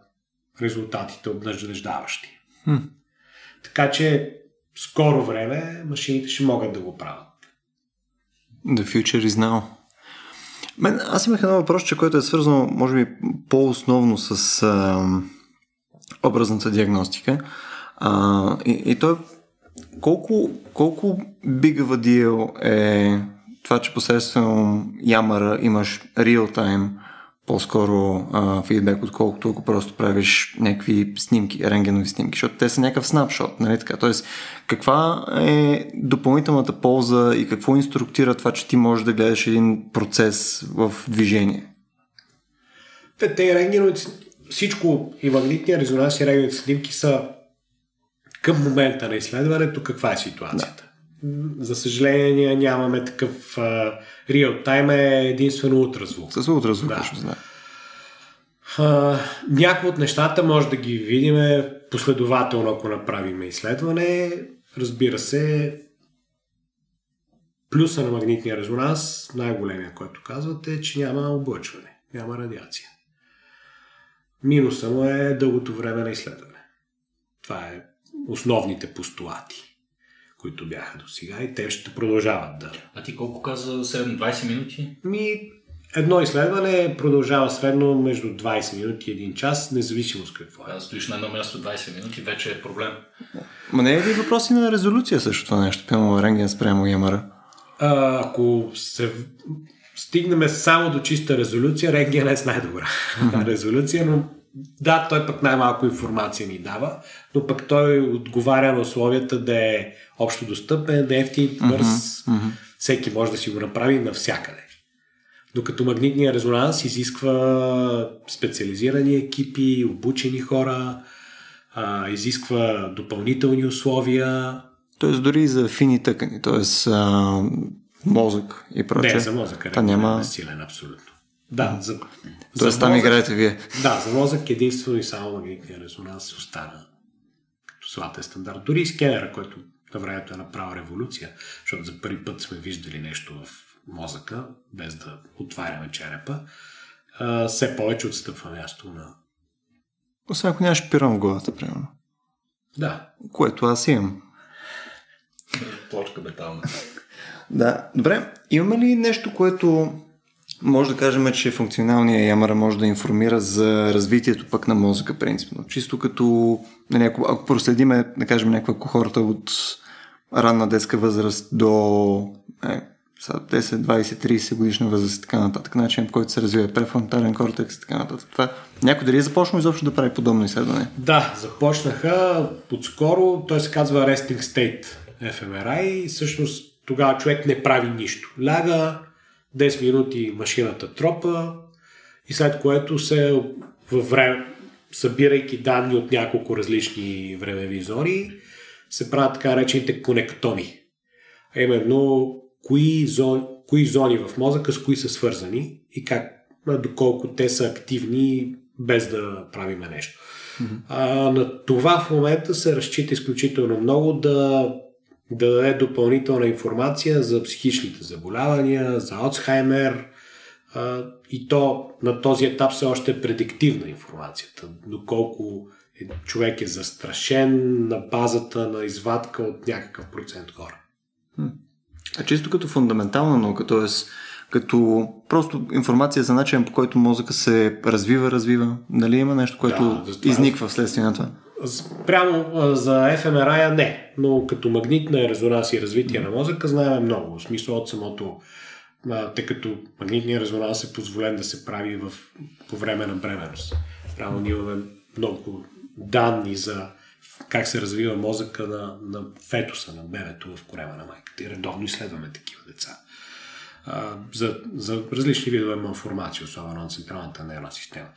резултатите обнадеждаващи. Хм. Така че скоро време машините ще могат да го правят. The future is now. Мен, аз имах едно въпрос, че което е свързано, може би, по-основно с а, образната диагностика. А, и, и то е колко, колко a deal е това, че посредством Yammer имаш real-time по-скоро а, фидбек, отколкото ако просто правиш някакви снимки, рентгенови снимки, защото те са някакъв снапшот, нали така? Тоест, каква е допълнителната полза и какво инструктира това, че ти можеш да гледаш един процес в движение? Те, те рентгеновите, всичко и магнитния резонанс и рентгеновите снимки са към момента на изследването каква е ситуацията. Да. За съжаление нямаме такъв реал тайм е единствено ултразвук. С ултразвук, Да. да. някои от нещата може да ги видим последователно, ако направим изследване. Разбира се, плюса на магнитния резонанс, най-големия, който казвате, е, че няма облъчване, няма радиация. Минуса му е дългото време на изследване. Това е основните постулати, които бяха до сега и те ще продължават да. А ти колко каза 7-20 минути? Ми, едно изследване продължава средно между 20 минути и 1 час, независимо с какво е. Когато стоиш на едно място 20 минути, вече е проблем. Ма не е ли въпроси на резолюция също това нещо? Пълно рентген спрямо Ямара. А, ако се стигнем само до чиста резолюция, рентген е с най-добра резолюция, но да, той пък най-малко информация ни дава, но пък той отговаря на условията да е общо достъпен, да е ефтин, бърз. Всеки може да си го направи навсякъде. Докато магнитния резонанс изисква специализирани екипи, обучени хора, а, изисква допълнителни условия. Тоест дори и за фини тъкани, т.е. мозък и прочее. Не, за мозъка Та няма... е силен абсолютно. Да, за, Тоест за там мозък- играете вие. Да, за мозък единствено и само магнитния резонанс остана като златен стандарт. Дори и скенера, който на времето е направил революция, защото за първи път сме виждали нещо в мозъка, без да отваряме черепа, а, все повече отстъпва място на... Освен ако нямаш пирон в главата, примерно. Да, Което аз имам. Плочка бетална. Да, добре. Имаме ли нещо, което може да кажем, че функционалният ямара може да информира за развитието пък на мозъка, принципно? Чисто като, ако проследиме, да кажем, някаква кохорта от ранна детска възраст до е, са 10, 20, 30 годишна възраст и така нататък, начин по който се развива префронтален кортекс и така нататък. Това, някой дали е започнал изобщо да прави подобно изследване? Да, започнаха подскоро, той се казва Resting State fMRI и всъщност тогава човек не прави нищо. Ляга 10 минути машината тропа и след което се във време, събирайки данни от няколко различни времеви зони, се правят така речените конектоми. А именно кои зони, кои зони в мозъка с кои са свързани и как, доколко те са активни без да правиме нещо. А, на това в момента се разчита изключително много да, да даде допълнителна информация за психичните заболявания, за Алцхаймер и то на този етап все още е предиктивна информацията. Доколко е, човек е застрашен на базата на извадка от някакъв процент хора. А чисто като фундаментална наука, т.е. като просто информация за начин по който мозъка се развива, развива. Нали има нещо, което Да, това- изниква вследствие на това? Прямо за fMRI не, но като магнитна резонанс и развитие на мозъка знаем много. В смисъл от самото, тъй като магнитният резонанс е позволен да се прави в, по време на бременност. Прямо ние имаме много данни за как се развива мозъка на, на фетуса, на бебето в корема на майката. И редовно изследваме такива деца. За, за различни видове малформации, особено на централната нервна система.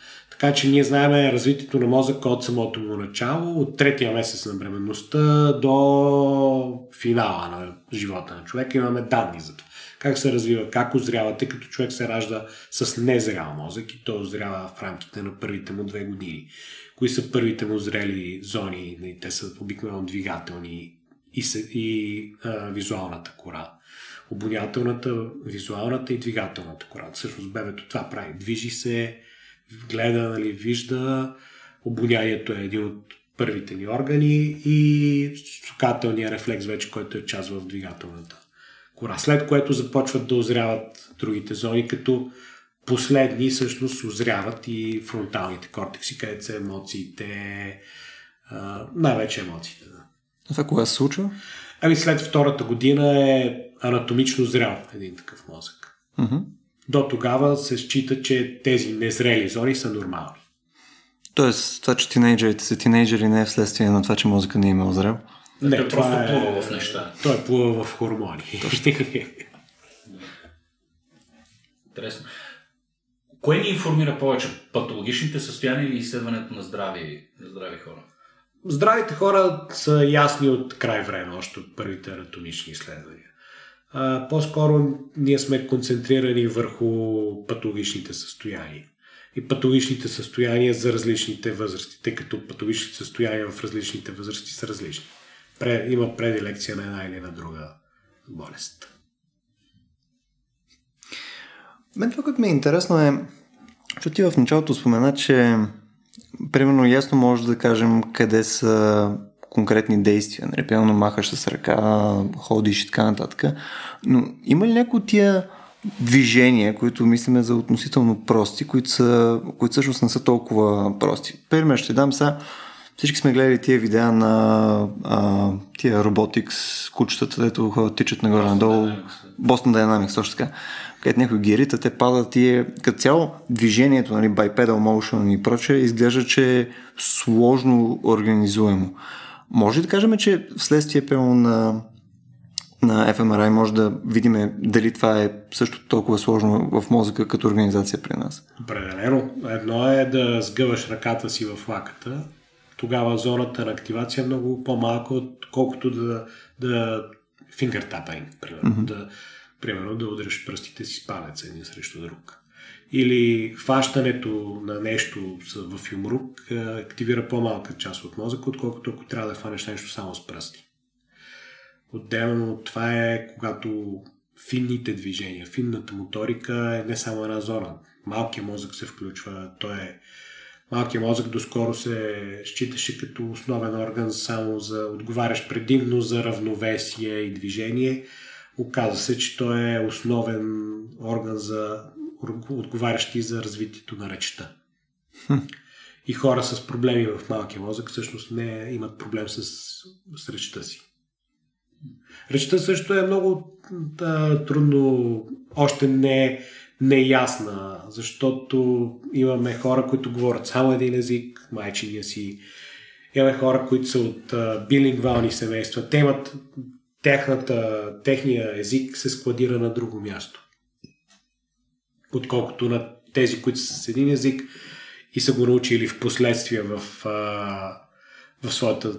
Така че ние знаем развитието на мозъка от самото му начало, от третия месец на бременността до финала на живота на човека. Имаме данни за това. Как се развива, как озрява, тъй като човек се ражда с незрял мозък и той озрява в рамките на първите му две години. Кои са първите му зрели зони? Нали, Те са обикновено двигателни и, се, и а, визуалната кора. Обонятелната, визуалната и двигателната кора. Всъщност бебето това прави. Движи се, гледа, нали, вижда. Обонянието е един от първите ни органи и сукателния рефлекс вече, който е част в двигателната кора. След което започват да озряват другите зони, като последни всъщност озряват и фронталните кортекси, където са емоциите, най-вече емоциите. Да. Това кога се случва? Ами след втората година е анатомично зрял един такъв мозък. Uh-huh. До тогава се счита, че тези незрели зони са нормални. Тоест, това, че тинейджерите са тинейджери не е вследствие на това, че мозъка не е имал зрел? Не, той просто е... плува в неща. Той е плува в хормони. Интересно. Кое ни информира повече? Патологичните състояния или изследването на здрави, на здрави хора? Здравите хора са ясни от край време, още от първите анатомични изследвания. А, по-скоро ние сме концентрирани върху патологичните състояния. И патологичните състояния за различните възрасти, тъй като патологичните състояния в различните възрасти са различни. Има предилекция на една или на друга болест. Мен това, което ми е интересно е, че ти в началото спомена, че примерно ясно може да кажем къде са конкретни действия. Нали, примерно махаш с ръка, ходиш и така нататък. Но има ли някои от тия движения, които мислиме за относително прости, които, са, които всъщност не са толкова прости? Пример ще дам сега. Всички сме гледали тия видеа на а, тия robotics, кучетата, дето ходят, тичат нагоре-надолу. Boston Dynamics, точно така където някой ги рита, те падат и е, като цяло движението, нали, bipedal motion и прочее, изглежда, че е сложно организуемо. Може да кажем, че вследствие пълно на, на FMRI може да видим дали това е също толкова сложно в мозъка като организация при нас? Определено. Едно е да сгъваш ръката си в лаката, тогава зоната на активация е много по-малка, отколкото да, да tapping, примерно. Mm-hmm. Да, Примерно да удряш пръстите си с палеца един срещу друг. Или хващането на нещо в юмрук активира по-малка част от мозъка, отколкото ако трябва да хванеш нещо само с пръсти. Отделно това е когато финните движения, финната моторика е не само една зона. Малкият мозък се включва, той е Малкият мозък доскоро се считаше като основен орган само за отговарящ предимно за равновесие и движение, Оказва се, че той е основен орган за отговарящи за развитието на речта. Хм. И хора с проблеми в малкия мозък всъщност не имат проблем с, с речта си. Речта също е много да, трудно, още не, не е ясна, защото имаме хора, които говорят само един език, майчиния си. Имаме хора, които са от билингвални семейства. Те имат техната, техния език се складира на друго място. Отколкото на тези, които са с един език и са го научили в последствие в, в своята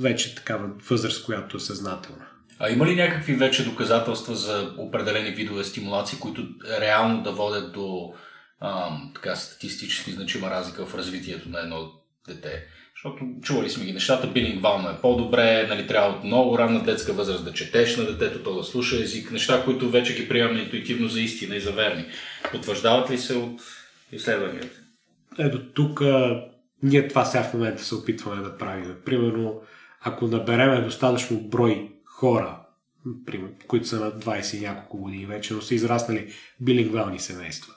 вече такава възраст, която е съзнателна. А има ли някакви вече доказателства за определени видове стимулации, които реално да водят до ам, така статистически значима разлика в развитието на едно дете? Защото чували сме ги нещата, билингвално е по-добре, нали, трябва от много ранна детска възраст да четеш на детето, то да слуша език, неща, които вече ги приемаме интуитивно за истина и за верни. Потвърждават ли се от изследванията? Ето тук ние това сега в момента се опитваме да правим. Примерно, ако набереме достатъчно брой хора, които са на 20 и няколко години вече, но са израснали билингвални семейства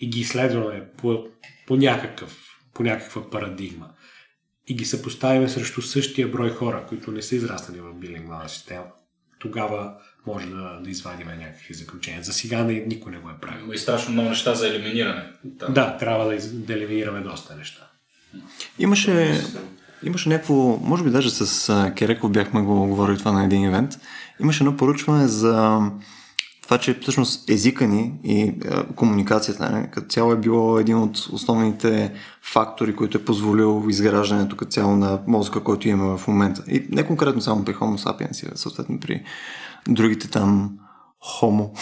и ги изследваме по, по, някакъв, по някаква парадигма и ги съпоставим срещу същия брой хора, които не са израснали в билингвална система, тогава може да, да извадим някакви заключения. За сега не, никой не го е правил. Има и страшно много неща за елиминиране. Да, да трябва да, из, да елиминираме доста неща. Имаше, имаше някакво, може би даже с Кереков бяхме го говорили това на един ивент, имаше едно поручване за това, че всъщност езика ни и а, комуникацията не, като цяло е било един от основните фактори, който е позволил изграждането като цяло на мозъка, който имаме в момента. И не конкретно само при Homo sapiens, съответно при другите там Homo. Yeah.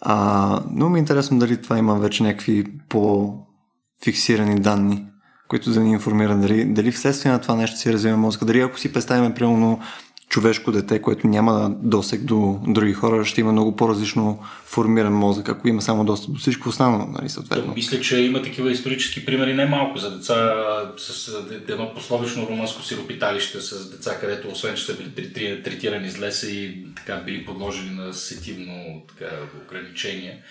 А, но ми е интересно дали това има вече някакви по-фиксирани данни, които да ни информират дали, дали вследствие на това нещо си развива мозъка. Дали ако си представим, примерно, човешко дете, което няма досек до други хора, ще има много по-различно формиран мозък, ако има само достъп до всичко останало, нали, съответно. Мисля, че има такива исторически примери не малко за деца с едно пословично румънско сиропиталище с деца, където освен, че са били третирани с леса и така били подложени на сетивно така, ограничение.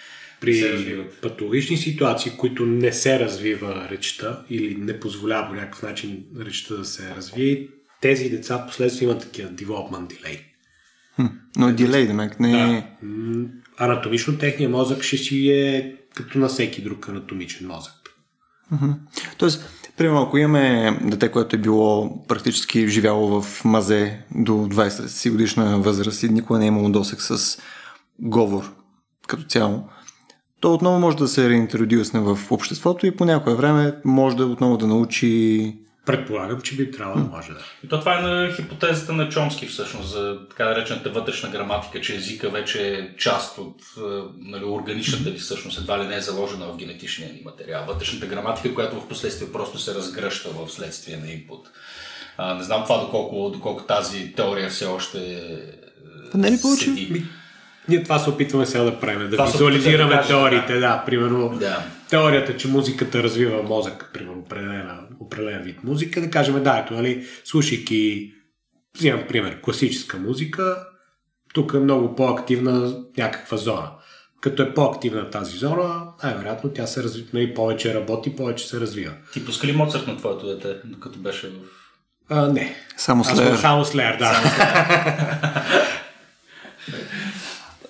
При патологични ситуации, които не се развива речта или не позволява по някакъв начин речта да се развие, тези деца в последствие имат такива development delay. Но е дилей, демек, не да. Анатомично техният мозък ще си е като на всеки друг анатомичен мозък. Тоест, примерно, ако имаме дете, което е било практически живяло в мазе до 20 си годишна възраст и никога не е имало досек с говор като цяло, то отново може да се реинтродюсне в обществото и по някое време може да отново да научи Предполагам, че би трябвало да може да. И то това е на хипотезата на Чомски всъщност, за така наречената вътрешна граматика, че езика вече е част от нали, органичната ли всъщност, едва ли не е заложена в генетичния ни материал. Вътрешната граматика, която в последствие просто се разгръща в следствие на инпут. А, не знам това доколко, доколко тази теория все още не ли получи? Ние това се опитваме сега да правим, да това визуализираме да теориите, да. да. Примерно, да. Теорията, че музиката развива мозък, примерно, определена, определен вид музика, да кажем, да, ето, нали, слушайки, взимам пример, класическа музика, тук е много по-активна някаква зона. Като е по-активна тази зона, най-вероятно тя се развива, и нали, повече работи, повече се развива. Ти пуска ли Моцарт на твоето дете, докато беше в... А, не. Само Слеер. Само Слеер, да. Само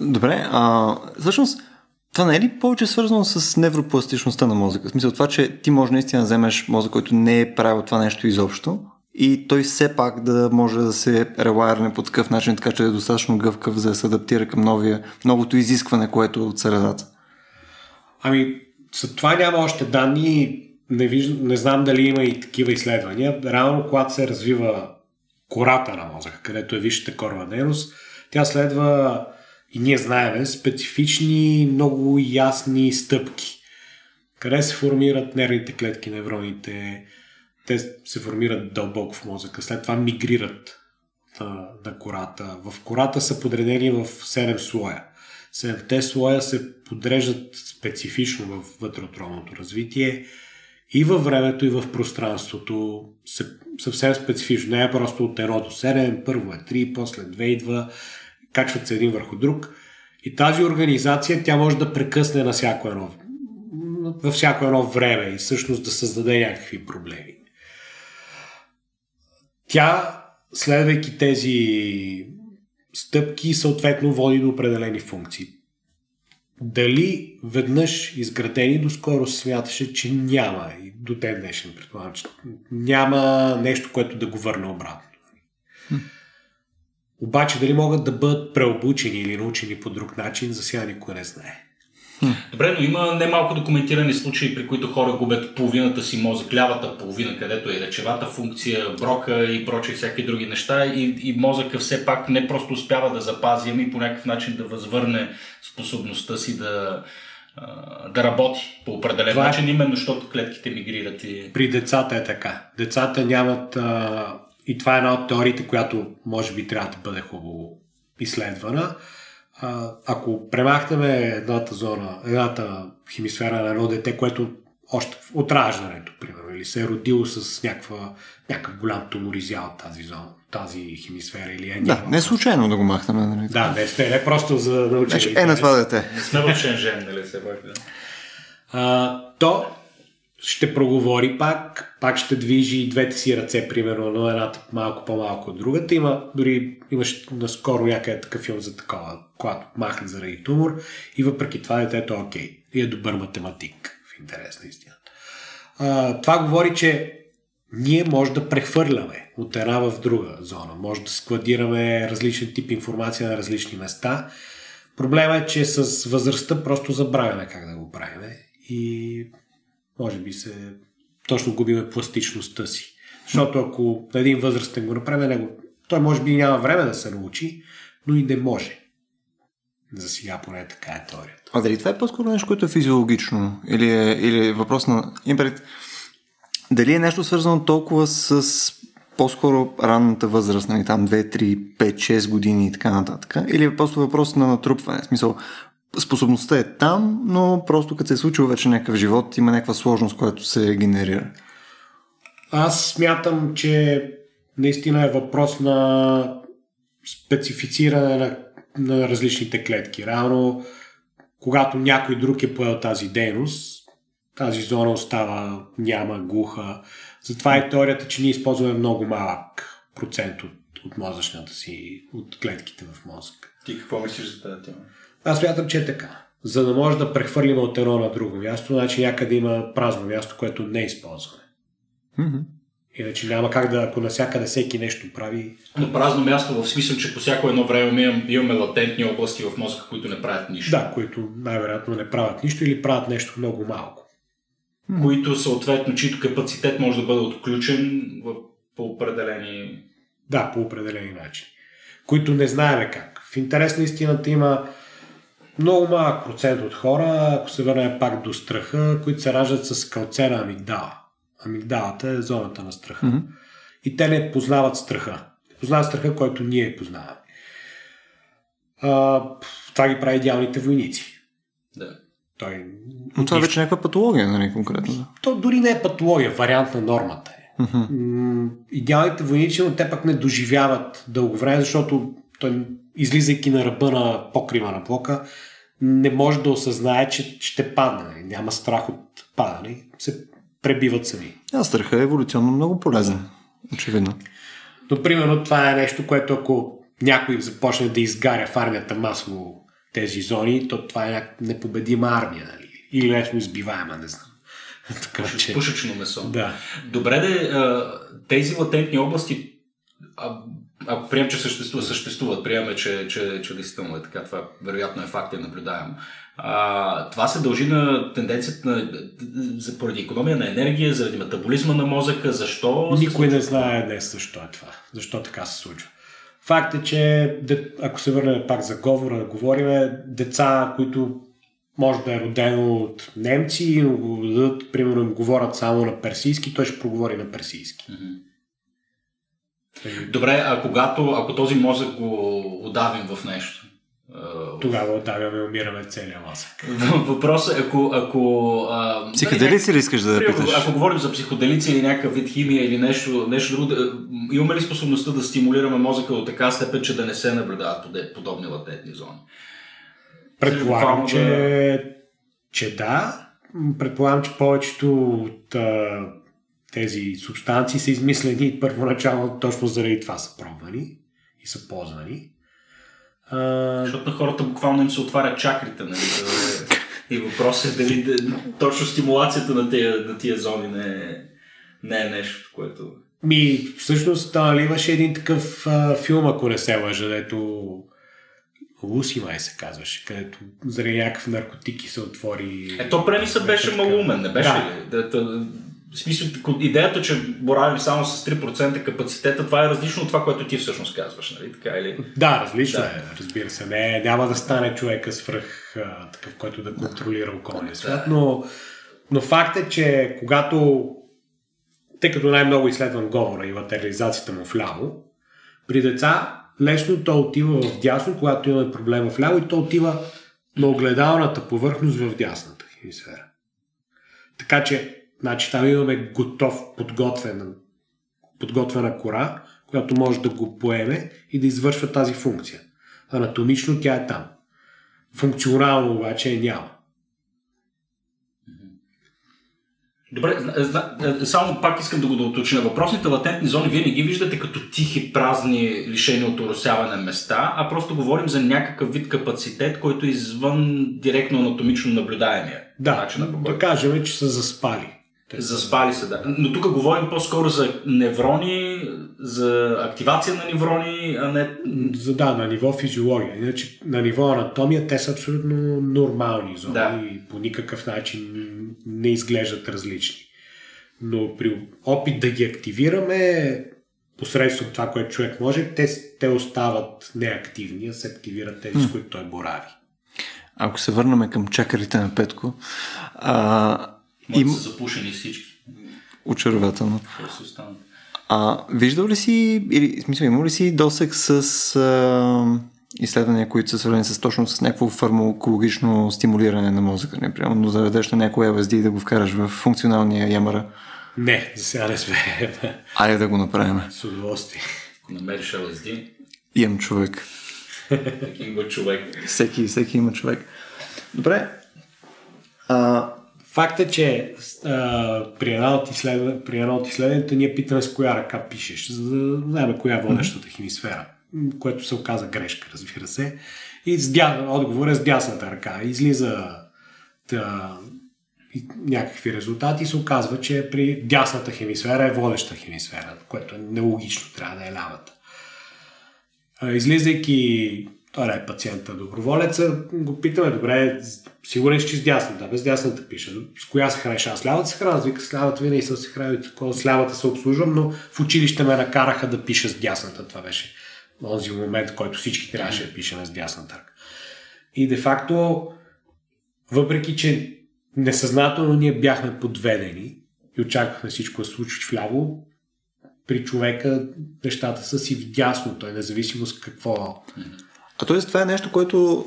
Добре, а, всъщност, това не е ли повече свързано с невропластичността на мозъка? В смисъл това, че ти може наистина да вземеш мозък, който не е правил това нещо изобщо и той все пак да може да се релайерне по такъв начин, така че е достатъчно гъвкав, за да се адаптира към новия, новото изискване, което е от средата. Ами, за това няма още данни. Не, виждам, не знам дали има и такива изследвания. Реално, когато се развива кората на мозъка, където е висшата корова дейност, тя следва и ние знаем специфични, много ясни стъпки. Къде се формират нервните клетки, невроните, те се формират дълбоко в мозъка, след това мигрират на, на кората. В кората са подредени в 7 слоя. Седемте слоя се подреждат специфично в вътреотровното развитие и във времето, и в пространството. Съвсем специфично. Не е просто от 1 до 7, първо е 3, после 2 идва качват се един върху друг. И тази организация, тя може да прекъсне на всяко едно, във всяко едно време и всъщност да създаде някакви проблеми. Тя, следвайки тези стъпки, съответно води до определени функции. Дали веднъж изградени, доскоро смяташе, че няма и до ден днешен предполагам, че няма нещо, което да го върне обратно. Обаче дали могат да бъдат преобучени или научени по друг начин, за сега никой не знае. Добре, но има немалко документирани случаи, при които хора губят половината си мозък, лявата половина, където е речевата функция, брока и прочие всяки други неща и, и мозъка все пак не просто успява да запази, ами по някакъв начин да възвърне способността си да, да работи по определен Това... Е- начин, именно защото клетките мигрират и... При децата е така. Децата нямат а, и това е една от теориите, която може би трябва да бъде хубаво изследвана. А, ако премахнем едната зона, едната хемисфера на едно дете, което още от раждането, примерно, или се е родило с някаква, някакъв голям туморизял от тази зона, тази хемисфера или е Да, не е случайно да го махнем. Нали? Да, не, не, не просто за да научим. Значи, е на това дете. Не сме в Шенжен, нали се пак, да. А, то ще проговори пак, пак ще движи двете си ръце, примерно, но едната малко по-малко от другата. Има, дори имаш наскоро някъде такъв филм за такова, когато махнат заради тумор и въпреки това детето е окей. И е добър математик, в интерес на истината. А, това говори, че ние може да прехвърляме от една в друга зона. Може да складираме различен тип информация на различни места. Проблема е, че с възрастта просто забравяме как да го правим. И може би се точно губиме пластичността си. Защото ако един възрастен го направи, него, той може би няма време да се научи, но и не може. За сега поне така е теорията. А дали това е по-скоро нещо, което е физиологично? Или е, или е въпрос на... Импред, дали е нещо свързано толкова с по-скоро ранната възраст, нали, там 2, 3, 5, 6 години и така нататък? Или е просто въпрос на натрупване? В смисъл, способността е там, но просто като се е случил вече някакъв живот, има някаква сложност, която се генерира. Аз смятам, че наистина е въпрос на специфициране на, на различните клетки. Реално, когато някой друг е поел тази дейност, тази зона остава няма, глуха. Затова е теорията, че ние използваме много малък процент от, от мозъчната си, от клетките в мозък. Ти какво мислиш за тази тема? Аз смятам, че е така. За да може да прехвърлим от едно на друго място, значи някъде има празно място, което не използваме. Mm-hmm. Иначе няма как да, ако навсякъде всеки нещо прави. Но празно място в смисъл, че по всяко едно време имаме, имаме латентни области в мозъка, които не правят нищо. Да, които най-вероятно не правят нищо или правят нещо много малко. Които съответно, чието капацитет може да бъде отключен в, по определени... Да, по определени начини. Които не знаеме как. В интерес на истината има много малък процент от хора, ако се върнем пак до страха, които се раждат с калцена амигдала. Амигдалата е зоната на страха. Mm-hmm. И те не познават страха. Не познават страха, който ние познаваме. А, това ги прави идеалните войници. Да. Той, Но това вече е някаква патология, нали, конкретно. Да. То дори не е патология, вариант на нормата е. Mm-hmm. Идеалните войници, но те пък не доживяват дълго време, защото той, излизайки на ръба на покрива на блока, не може да осъзнае, че ще падне. Няма страх от падане. Се пребиват сами. А страха е еволюционно много полезен. Очевидно. Но, примерно, това е нещо, което ако някой започне да изгаря в армията масово тези зони, то това е някаква непобедима армия, нали? Или лесно избиваема, не знам. така че... Пушечно месо. Да. Добре, де, тези латентни области, ако приемем, че съществуват, съществуват приемаме, че, че, че действително е така, това вероятно е факт и наблюдаем. А, това се дължи на тенденцията на, за, поради економия на енергия, заради метаболизма на мозъка, защо? Никой не знае днес защо е това. Защо така се случва. Факт е, че ако се върнем пак за говора, говорим, деца, които може да е родено от немци, но го дадат, примерно им говорят само на персийски, той ще проговори на персийски. Мгм. Добре, а когато, ако този мозък го удавим в нещо, Тогава отдаваме, умираме целия мозък. Въпросът е, ако... ако а, Психоделици ли искаш да Примерно, питаш? Ако говорим за психоделици или някакъв вид химия или нещо, нещо друго, да, имаме ли способността да стимулираме мозъка до така степен, че да не се наблюдават подобни латентни зони? Предполагам, че, че да. Предполагам, че повечето от тези субстанции са измислени първоначално точно заради това са пробвани и са ползвани. А, Защото на хората буквално им се отварят чакрите, нали? И въпросът е дали да, точно стимулацията на тия, на тия зони не е, не е нещо, което... Ми, всъщност, нали, имаше един такъв а, филм, ако не се лъжа, дето Луси май се казваше, където заради някакъв наркотики се отвори... Ето премиса беше Така. малумен, не беше Да. ли? Да, да, в смисъл, идеята, че боравим само с 3% капацитета, това е различно от това, което ти всъщност казваш, нали? Така или? Да, различно Да. е, разбира се. Не, няма да стане човека свръх а, такъв, който да контролира околния свят, но, но факт е, че когато, тъй като най-много изследвам говора и латерализацията му вляво, при деца лесно то отива в дясно, когато имаме проблем в ляво и то отива на огледалната повърхност в дясната хемисфера. Така че, значи там имаме готов, подготвена, подготвена кора, която може да го поеме и да извършва тази функция. Анатомично тя е там. Функционално обаче я няма. Добре, е, само пак искам да го да уточня. Въпросните латентни зони вие не ги виждате като тихи, празни, лишени от уросяване места, а просто говорим за някакъв вид капацитет, който е извън директно анатомично наблюдаемия. Да, начина по да кажем, че са заспали. Заспали се, да. Но тук говорим по-скоро за неврони, за активация на неврони, а не... За, да, на ниво физиология. Иначе на ниво анатомия те са абсолютно нормални зони Да. и по никакъв начин не изглеждат различни. Но при опит да ги активираме посредством това, което човек може, те, те остават неактивни, а се активират тези, с които той борави. Ако се върнем към чакарите на Петко, а, Може да са запушени всички. очарователно. А виждал ли си, или смисъл, имал ли си досек с а, изследвания, които са свързани с точно с някакво фармакологично стимулиране на мозъка? Например, да дадеш на някой LSD и да го вкараш в функционалния ямара? Не, за сега не сме. Айде да го направим. С удоволствие. Ако намериш LSD, Имам човек. има човек. Всеки, всеки има човек. Добре. А, Факт е, че а, при едно от, изследва, при едно от изследванията ние питаме с коя ръка пишеш, за да знаем коя е водещата хемисфера, м, което се оказа грешка, разбира се. И с дя... отговор е с дясната ръка. Излиза та, и някакви резултати и се оказва, че при дясната хемисфера е водеща хемисфера, което е нелогично, трябва да е лявата. Излизайки, това е пациента доброволеца, го питаме, добре, сигурен си, че с дясната, без дясната пише. С коя се храниш? Аз лявата се храня, вика с лявата винаги съм се хранил, такова, с лявата се обслужвам, но в училище ме накараха да пиша с дясната. Това беше онзи момент, който всички трябваше да пишем с дясната ръка. И де факто, въпреки, че несъзнателно ние бяхме подведени и очаквахме всичко да се случи вляво, при човека нещата са си вдясно, той независимо с какво. А т.е. това е нещо, което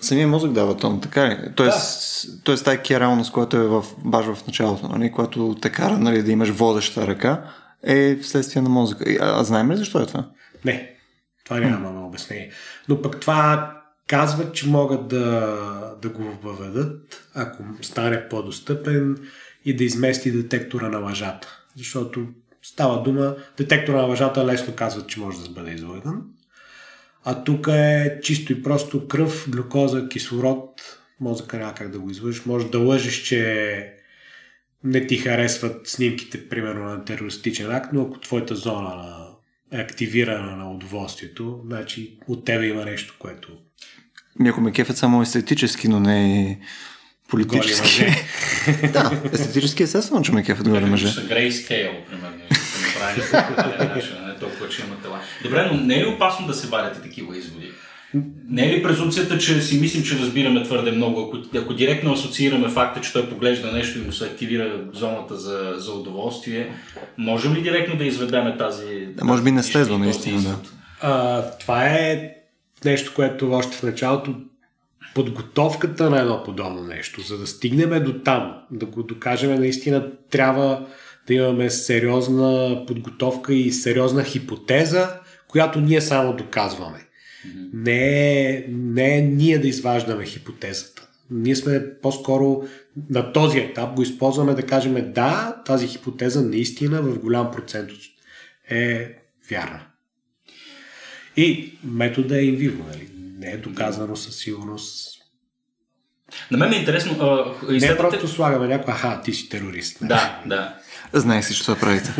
самия мозък дава тон, така ли? Тоест, да. тоест тази реалност, която е в, баш в началото, нали? която те кара нали, да имаш водеща ръка, е вследствие на мозъка. А, а знаем ли защо е това? Не, това нямаме обяснение. Но пък това казват, че могат да, да го въведат, ако стане по-достъпен и да измести детектора на лъжата. Защото става дума, детектора на лъжата лесно казват, че може да бъде излъган. А тук е чисто и просто кръв, глюкоза, кислород. Мозъка няма как да го излъжеш. Може да лъжеш, че не ти харесват снимките, примерно, на терористичен акт, но ако твоята зона на е активирана на удоволствието, значи от тебе има нещо, което ако ме кефят само естетически, но не политически. да, естетически естествено, че ме кефят голи мъже. Са грейскейл, примерно. И са направени по този начин, а не толкова, че има тела. Добре, но не е ли опасно да се вадят и такива изводи? Не е ли презумцията, че си мислим, че разбираме твърде много? Ако, ако директно асоциираме факта, че той поглежда нещо и му се активира зоната за, за удоволствие, можем ли директно да изведеме тази... Да, може би не следва наистина, да. А, това е нещо, което още в началото подготовката на едно подобно нещо, за да стигнем до там, да го докажем наистина, трябва да имаме сериозна подготовка и сериозна хипотеза, която ние само доказваме. Не е, не е ние да изваждаме хипотезата. Ние сме по-скоро на този етап го използваме да кажем да, тази хипотеза наистина в голям процент е вярна. И метода е инвиво, нали? Не е доказано със сигурност. На мен е интересно... А, Не изследвате- просто слагаме някой, аха, ти си терорист. нали? Да, да. Знаех си, че това правите.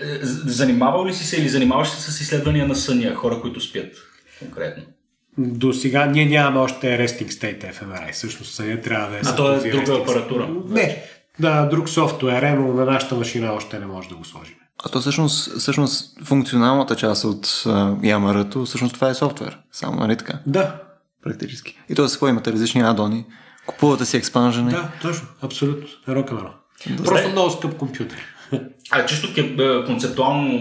Е, Занимавал ли си се или занимаваш се с изследвания на съня, хора, които спят конкретно? До сега ние нямаме още resting state FMRI. Всъщност съня трябва да е А то е друга resting апаратура. Не, да, друг софтуер е, но на нашата машина още не може да го сложим. А то всъщност, всъщност функционалната част от ямарато, всъщност това е софтуер. Само, нали така? Да, Практически. И то с какво имате различни адони. Купувате си експанжени. да, точно, абсолютно. Едно Да. Просто много скъп компютър. А чисто е, концептуално,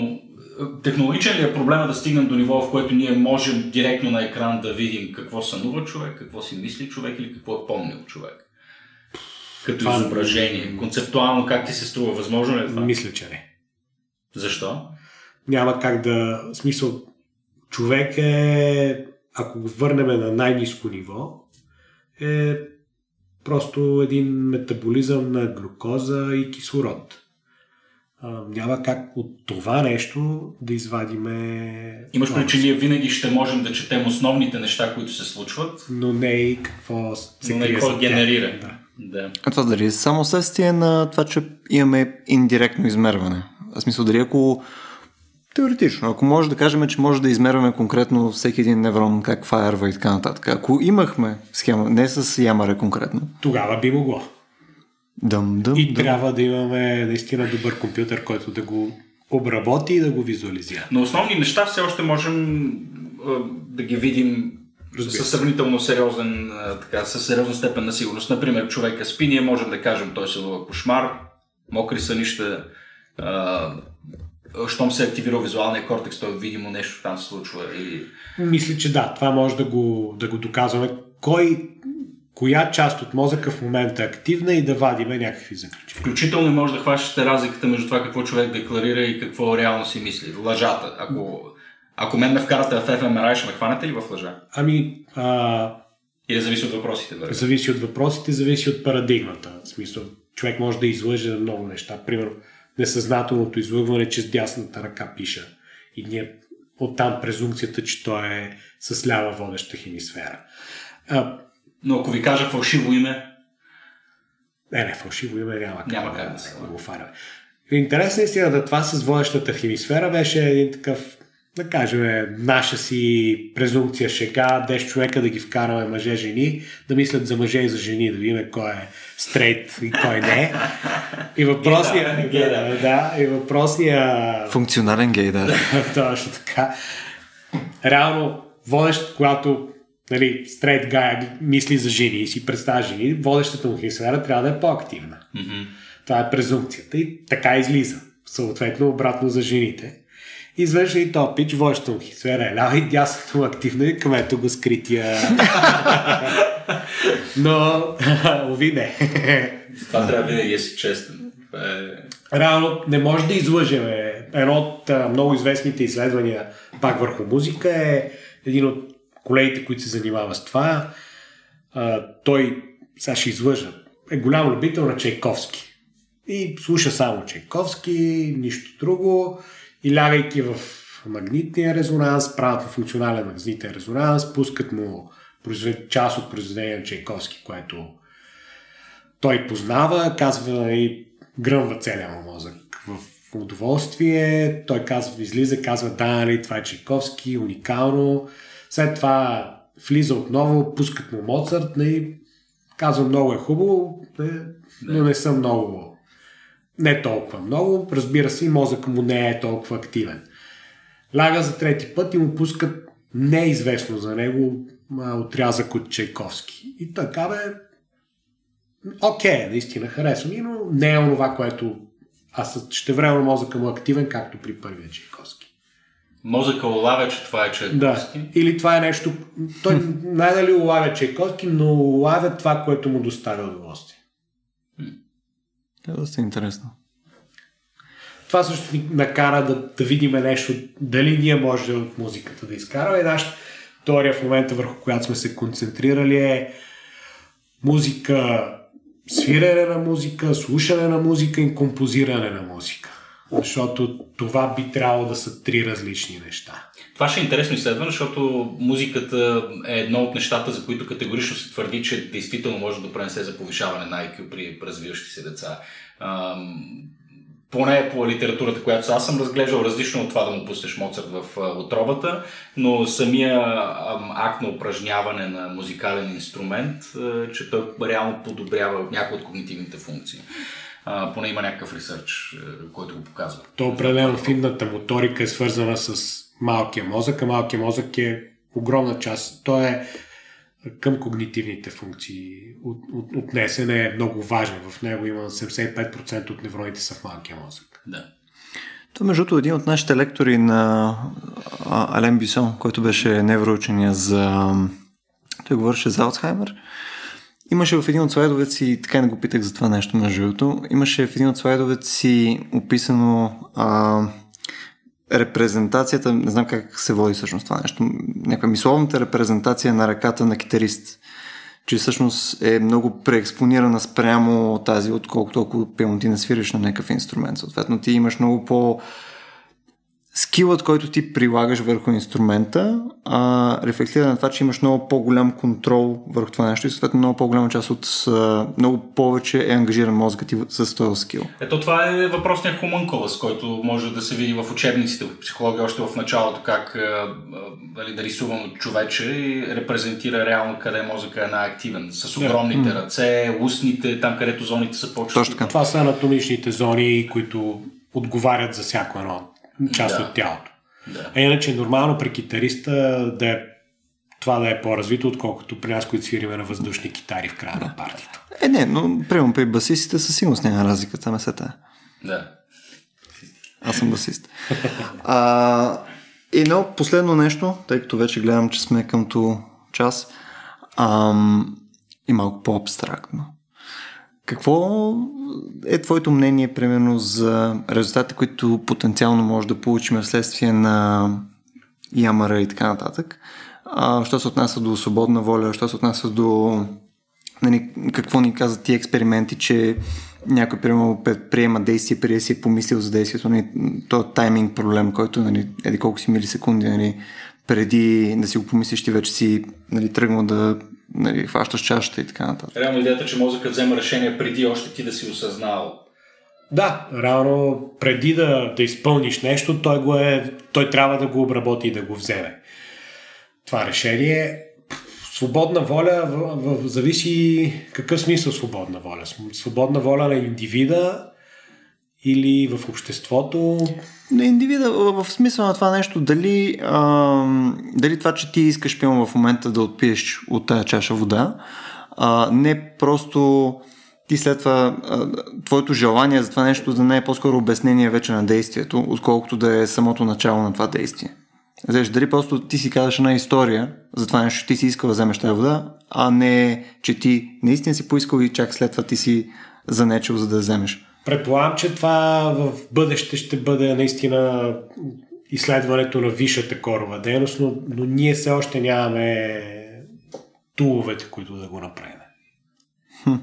е, технологичен ли е проблема да стигнем до ниво, в което ние можем директно на екран да видим какво сънува човек, какво си мисли човек или какво е помнил човек? Като Това- изображение. Концептуално как ти се струва? Възможно ли е това? Мисля, че не. Защо? няма как да... Смисъл, човек е, ако го върнем на най-низко ниво, е просто един метаболизъм на глюкоза и кислород. А, няма как от това нещо да извадиме... Имаш предвид, че ние винаги ще можем да четем основните неща, които се случват, Но не и какво се но не какво тях. генерира. Да. Да. А това дали е само следствие на това, че имаме индиректно измерване? В смисъл, дали ако теоретично, ако може да кажем, че може да измерваме конкретно всеки един неврон, как фаерва и така нататък. Ако имахме схема, не с ямаре конкретно, Тогава би могло. дъм, дъм, И дъм. трябва да имаме наистина добър компютър, който да го обработи и да го визуализира. Но основни неща все още можем да ги видим Разбира със сравнително сериозен, така, със сериозна степен на сигурност. Например, човека спи, ние можем да кажем, той се лува кошмар, мокри сънища щом се активира визуалния кортекс, той видимо нещо там се случва. И... Мисля, че да, това може да го, да го доказваме. Кой, коя част от мозъка в момента е активна и да вадиме някакви заключения. Включително може да хващате разликата между това какво човек декларира и какво реално си мисли. Лъжата. Ако, ако мен ме вкарате в FMRI, ще ме хванете ли в лъжа? Ами, а, Или зависи от въпросите? Дали? зависи от въпросите, зависи от парадигмата. В смисъл, човек може да излъже на много неща. Примерно, несъзнателното излъгване, че с дясната ръка пиша. И ние оттам презумцията, че той е с лява водеща хемисфера. А, Но ако ви кажа фалшиво име, не, не, фалшиво име няма, Няма как да се го фараме. Интересна истината, това с водещата хемисфера беше един такъв, да кажем, наша си презумпция шега, 10 човека да ги вкараме мъже, жени, да мислят за мъже и за жени, да видим кой е стрейт и кой не. И въпросния, Гей, да, да. да, и въпросния Функционален гей, да. Точно така. Реално, водещ, когато нали, стрейт гая мисли за жени и си представя жени, водещата му хемисфера трябва да е по-активна. mm-hmm. Това е презумпцията и така излиза. Съответно, обратно за жените. Извършва и то пич, водещата му хемисфера е лява и дясната му активна и към ето го скрития. Но, уви не. това трябва винаги да си честен. Е... Реално не може да излъжеме. Едно от а, много известните изследвания пак върху музика е един от колегите, които се занимава с това. А, той, сега ще излъжа, е голям любител на Чайковски. И слуша само Чайковски, нищо друго. И лягайки в магнитния резонанс, правят му функционален магнитен резонанс, пускат му част от произведение на Чайковски, което той познава, казва и гръмва целия му мозък в удоволствие. Той казва, излиза, казва, да, нали, това е Чайковски, уникално. След това влиза отново, пускат му Моцарт, нали, казва, много е хубаво, не, но не съм много не толкова много. Разбира се, и мозъка му не е толкова активен. Ляга за трети път и му пускат неизвестно за него отрязък от Чайковски. И така бе, окей, наистина харесва ми, но не е онова, което аз ще време мозъка му е активен, както при първия Чайковски. Мозъка улавя, че това е Чайковски. Да. Или това е нещо... Той най-дали улавя Чайковски, но улавя това, което му доставя удоволствие. Е доста интересно. Това също ни накара да, да видим нещо, дали ние можем от музиката да изкараме. Нашата теория в момента, върху която сме се концентрирали е музика, свирене на музика, слушане на музика и композиране на музика. Защото това би трябвало да са три различни неща. Това ще е интересно изследване, защото музиката е едно от нещата, за които категорично се твърди, че действително може да допренесе за повишаване на IQ при развиващи се деца. Ам, поне по литературата, която аз съм разглеждал, различно от това да му пуснеш Моцарт в отробата, но самия ам, акт на упражняване на музикален инструмент, че той реално подобрява някои от когнитивните функции. А, поне има някакъв ресърч, а, който го показва. То определено финната моторика е свързана с малкия мозък, а малкия мозък е огромна част. Той е към когнитивните функции от, от, отнесен е много важен. В него има 75% от невроните са в малкия мозък. Да. Това между другото е един от нашите лектори на Ален Бисон, който беше невроучения за... Той говореше за Алцхаймер. Имаше в един от слайдовете си, така не го питах за това нещо между другото, имаше в един от слайдовете си описано а, репрезентацията, не знам как се води всъщност това нещо, някаква мисловната репрезентация на ръката на китарист, че всъщност е много преекспонирана спрямо тази, отколкото ако пълно ти не на някакъв инструмент. Съответно ти имаш много по скилът, който ти прилагаш върху инструмента, а, рефлектира на това, че имаш много по-голям контрол върху това нещо и съответно много по-голяма част от а, много повече е ангажиран мозъкът ти с този скил. Ето това е въпросният хуманкулъс, който може да се види в учебниците в психология още в началото, как нали, да рисувано човече и репрезентира реално къде мозъка е най-активен. С огромните yeah. ръце, устните, там където зоните са по-чувствителни. Това са анатомичните зони, които отговарят за всяко едно част Да. от тялото. Да. А иначе нормално при китариста да е, това да е по-развито, отколкото при нас, които свириме на въздушни китари в края на партията. Е, не, но примерно при басистите със сигурност няма разлика, там е сета. Да. Аз съм басист. А, и едно последно нещо, тъй като вече гледам, че сме къмто час, ам, и малко по-абстрактно. Какво е твоето мнение, примерно, за резултатите, които потенциално може да получим вследствие на Ямара и така нататък? А, що се отнася до свободна воля, що се отнася до нали, какво ни казват ти експерименти, че някой примерно приема действие, преди си е помислил за действието, нали, то е тайминг проблем, който нали, еди колко си милисекунди, нали, преди да си го помислиш, ти вече си нали, тръгнал да нали, хващаш чашата и така нататък. Реално идеята, че мозъкът взема решение преди още ти да си осъзнал. Да, реално преди да, да изпълниш нещо, той, го е, той трябва да го обработи и да го вземе. Това решение свободна воля в, в, зависи какъв смисъл свободна воля. Свободна воля на индивида или в обществото? На индивида, в смисъл на това нещо, дали, а, дали това, че ти искаш пилно в момента да отпиеш от тая чаша вода, а, не просто ти след това, а, твоето желание за това нещо да не е по-скоро обяснение вече на действието, отколкото да е самото начало на това действие. Знаеш, дали просто ти си казваш една история за това нещо, ти си искал да вземеш тази вода, а не, че ти наистина си поискал и чак след това ти си занечил, за да вземеш. Предполагам, че това в бъдеще ще бъде наистина изследването на висшата корова дейност, но, но ние все още нямаме туловете, които да го направим. Хм.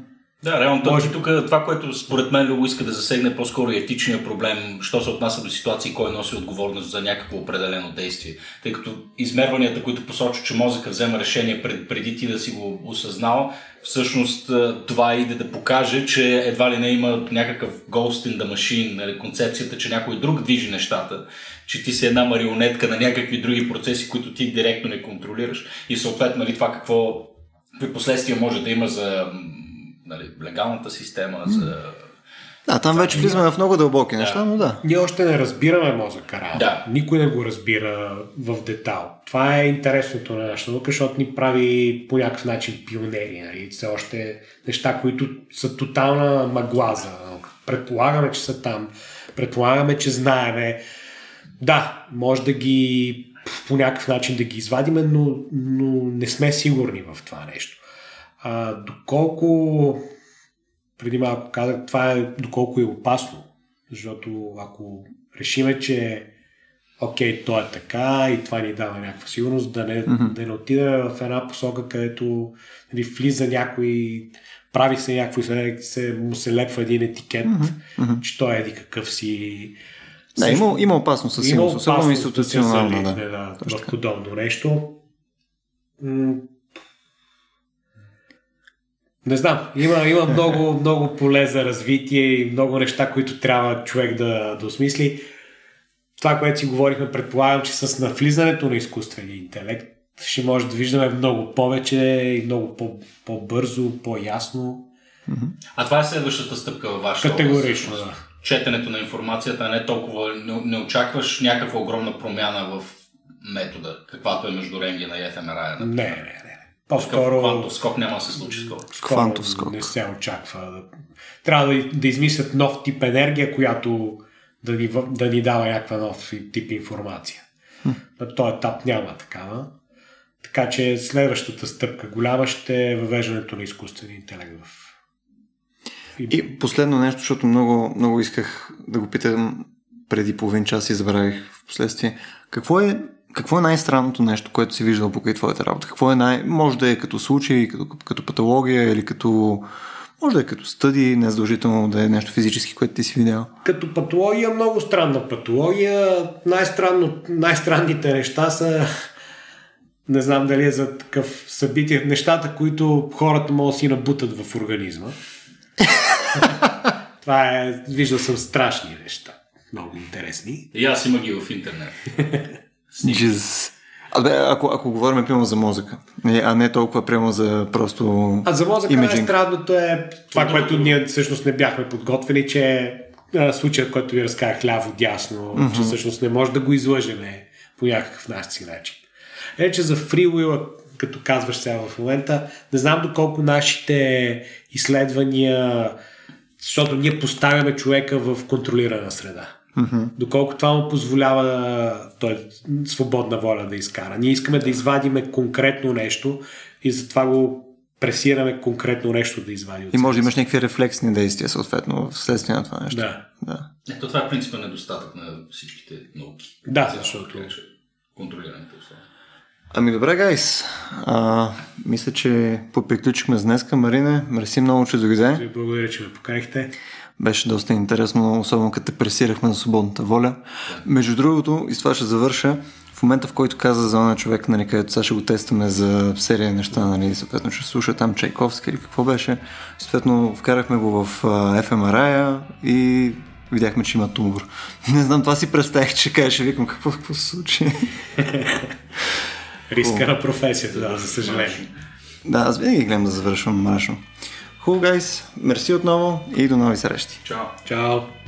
Да, реално Може... тук. Това, което според мен Любо иска да засегне по-скоро етичния проблем, що се отнася до ситуации, кой носи отговорност за някакво определено действие. Тъй като измерванията, които посочват, че мозъка взема решение пред, преди ти да си го осъзнал, всъщност това иде да покаже, че едва ли не има някакъв ghost in the machine, нали, концепцията, че някой друг движи нещата, че ти си една марионетка на някакви други процеси, които ти директно не контролираш. И съответно нали, това какво какви последствия може да има за нали, легалната система, за... Да, там вече влизаме в много дълбоки да. неща, но да. Ние още не разбираме мозъка реално. Да. Никой не го разбира в детал. Това е интересното на нашата наука, защото ни прави по някакъв начин пионери. Нали? Все още неща, които са тотална маглаза. Предполагаме, че са там. Предполагаме, че знаеме. Да, може да ги по някакъв начин да ги извадиме, но, но не сме сигурни в това нещо. А, доколко, преди малко казах, това е доколко е опасно. Защото ако решиме, че окей, то е така и това ни дава някаква сигурност, да не, mm-hmm. да не отиде в една посока, където нали, влиза някой, прави се някакво и се, му се лепва един етикет, mm-hmm. че той е еди какъв си. Да, Също, има, има опасност със сигурност, особено институционално. Да, да, да, в подобно нещо. Не знам, има, има много, много поле за развитие и много неща, които трябва човек да, да осмисли. Това, което си говорихме, предполагам, че с навлизането на изкуствения интелект ще може да виждаме много повече и много по, по-бързо, по-ясно. А това е следващата стъпка във вашата Категорично, да. Четенето на информацията, не толкова, не, не очакваш някаква огромна промяна в метода, каквато е между рентгена и ФМРА. Не, не, не. По-скоро... Квантов скок няма да се случи скоро. Квантов скок. Не се очаква. Трябва да, да измислят нов тип енергия, която да ни, да ни дава някаква нов тип информация. Хм. На този етап няма такава. Така че следващата стъпка голяма ще е въвеждането на изкуствения интелект в и последно нещо, защото много, много исках да го питам преди половин час и забравих в последствие. Какво е какво е най-странното нещо, което си виждал покрай твоята работа? Какво е най... Може да е като случай, като, като патология или като... Може да е като стъди, не задължително да е нещо физически, което ти си видял. Като патология, много странна патология. Най-странно, най-странните неща са не знам дали е за такъв събитие, нещата, които хората могат да си набутат в организма. Това е, виждал съм страшни неща. Много интересни. И аз има ги в интернет. Jesus. Абе, ако, ако говорим прямо за мозъка, а не толкова прямо за просто А за мозъка най-странното е това, което ние всъщност не бяхме подготвили, че случаят, който ви разказах ляво-дясно, mm-hmm. че всъщност не може да го излъжеме по някакъв начин начин. Е, че за фрилуила, като казваш сега в момента, не знам доколко нашите изследвания защото ние поставяме човека в контролирана среда. Mm-hmm. Доколко това му позволява той свободна воля да изкара. Ние искаме да извадиме конкретно нещо и затова го пресираме конкретно нещо да извади от И може да имаш някакви рефлексни действия, съответно, вследствие на това нещо. Да. да. Ето това е принципен недостатък на всичките науки. Да, Цяло, защото- Контролираните условия. Ами добре, гайс. А, мисля, че поприключихме с днеска. Марине, мерси много, че дойде. Благодаря, че ме поканихте. Беше доста интересно, особено като те пресирахме на свободната воля. Между другото, и с това ще завърша, в момента в който каза за на човек, нали, където сега ще го тестваме за серия неща, нали, съответно ще слуша там Чайковски или какво беше, съответно вкарахме го в fMRI и видяхме, че има тумор. Не знам, това си представих, че кажеш, викам какво, какво се случи. Риска на професията, да, за съжаление. да, аз винаги гледам да завършвам мрачно. Хубаво, гайс, мерси отново и до нови срещи. Чао! Чао!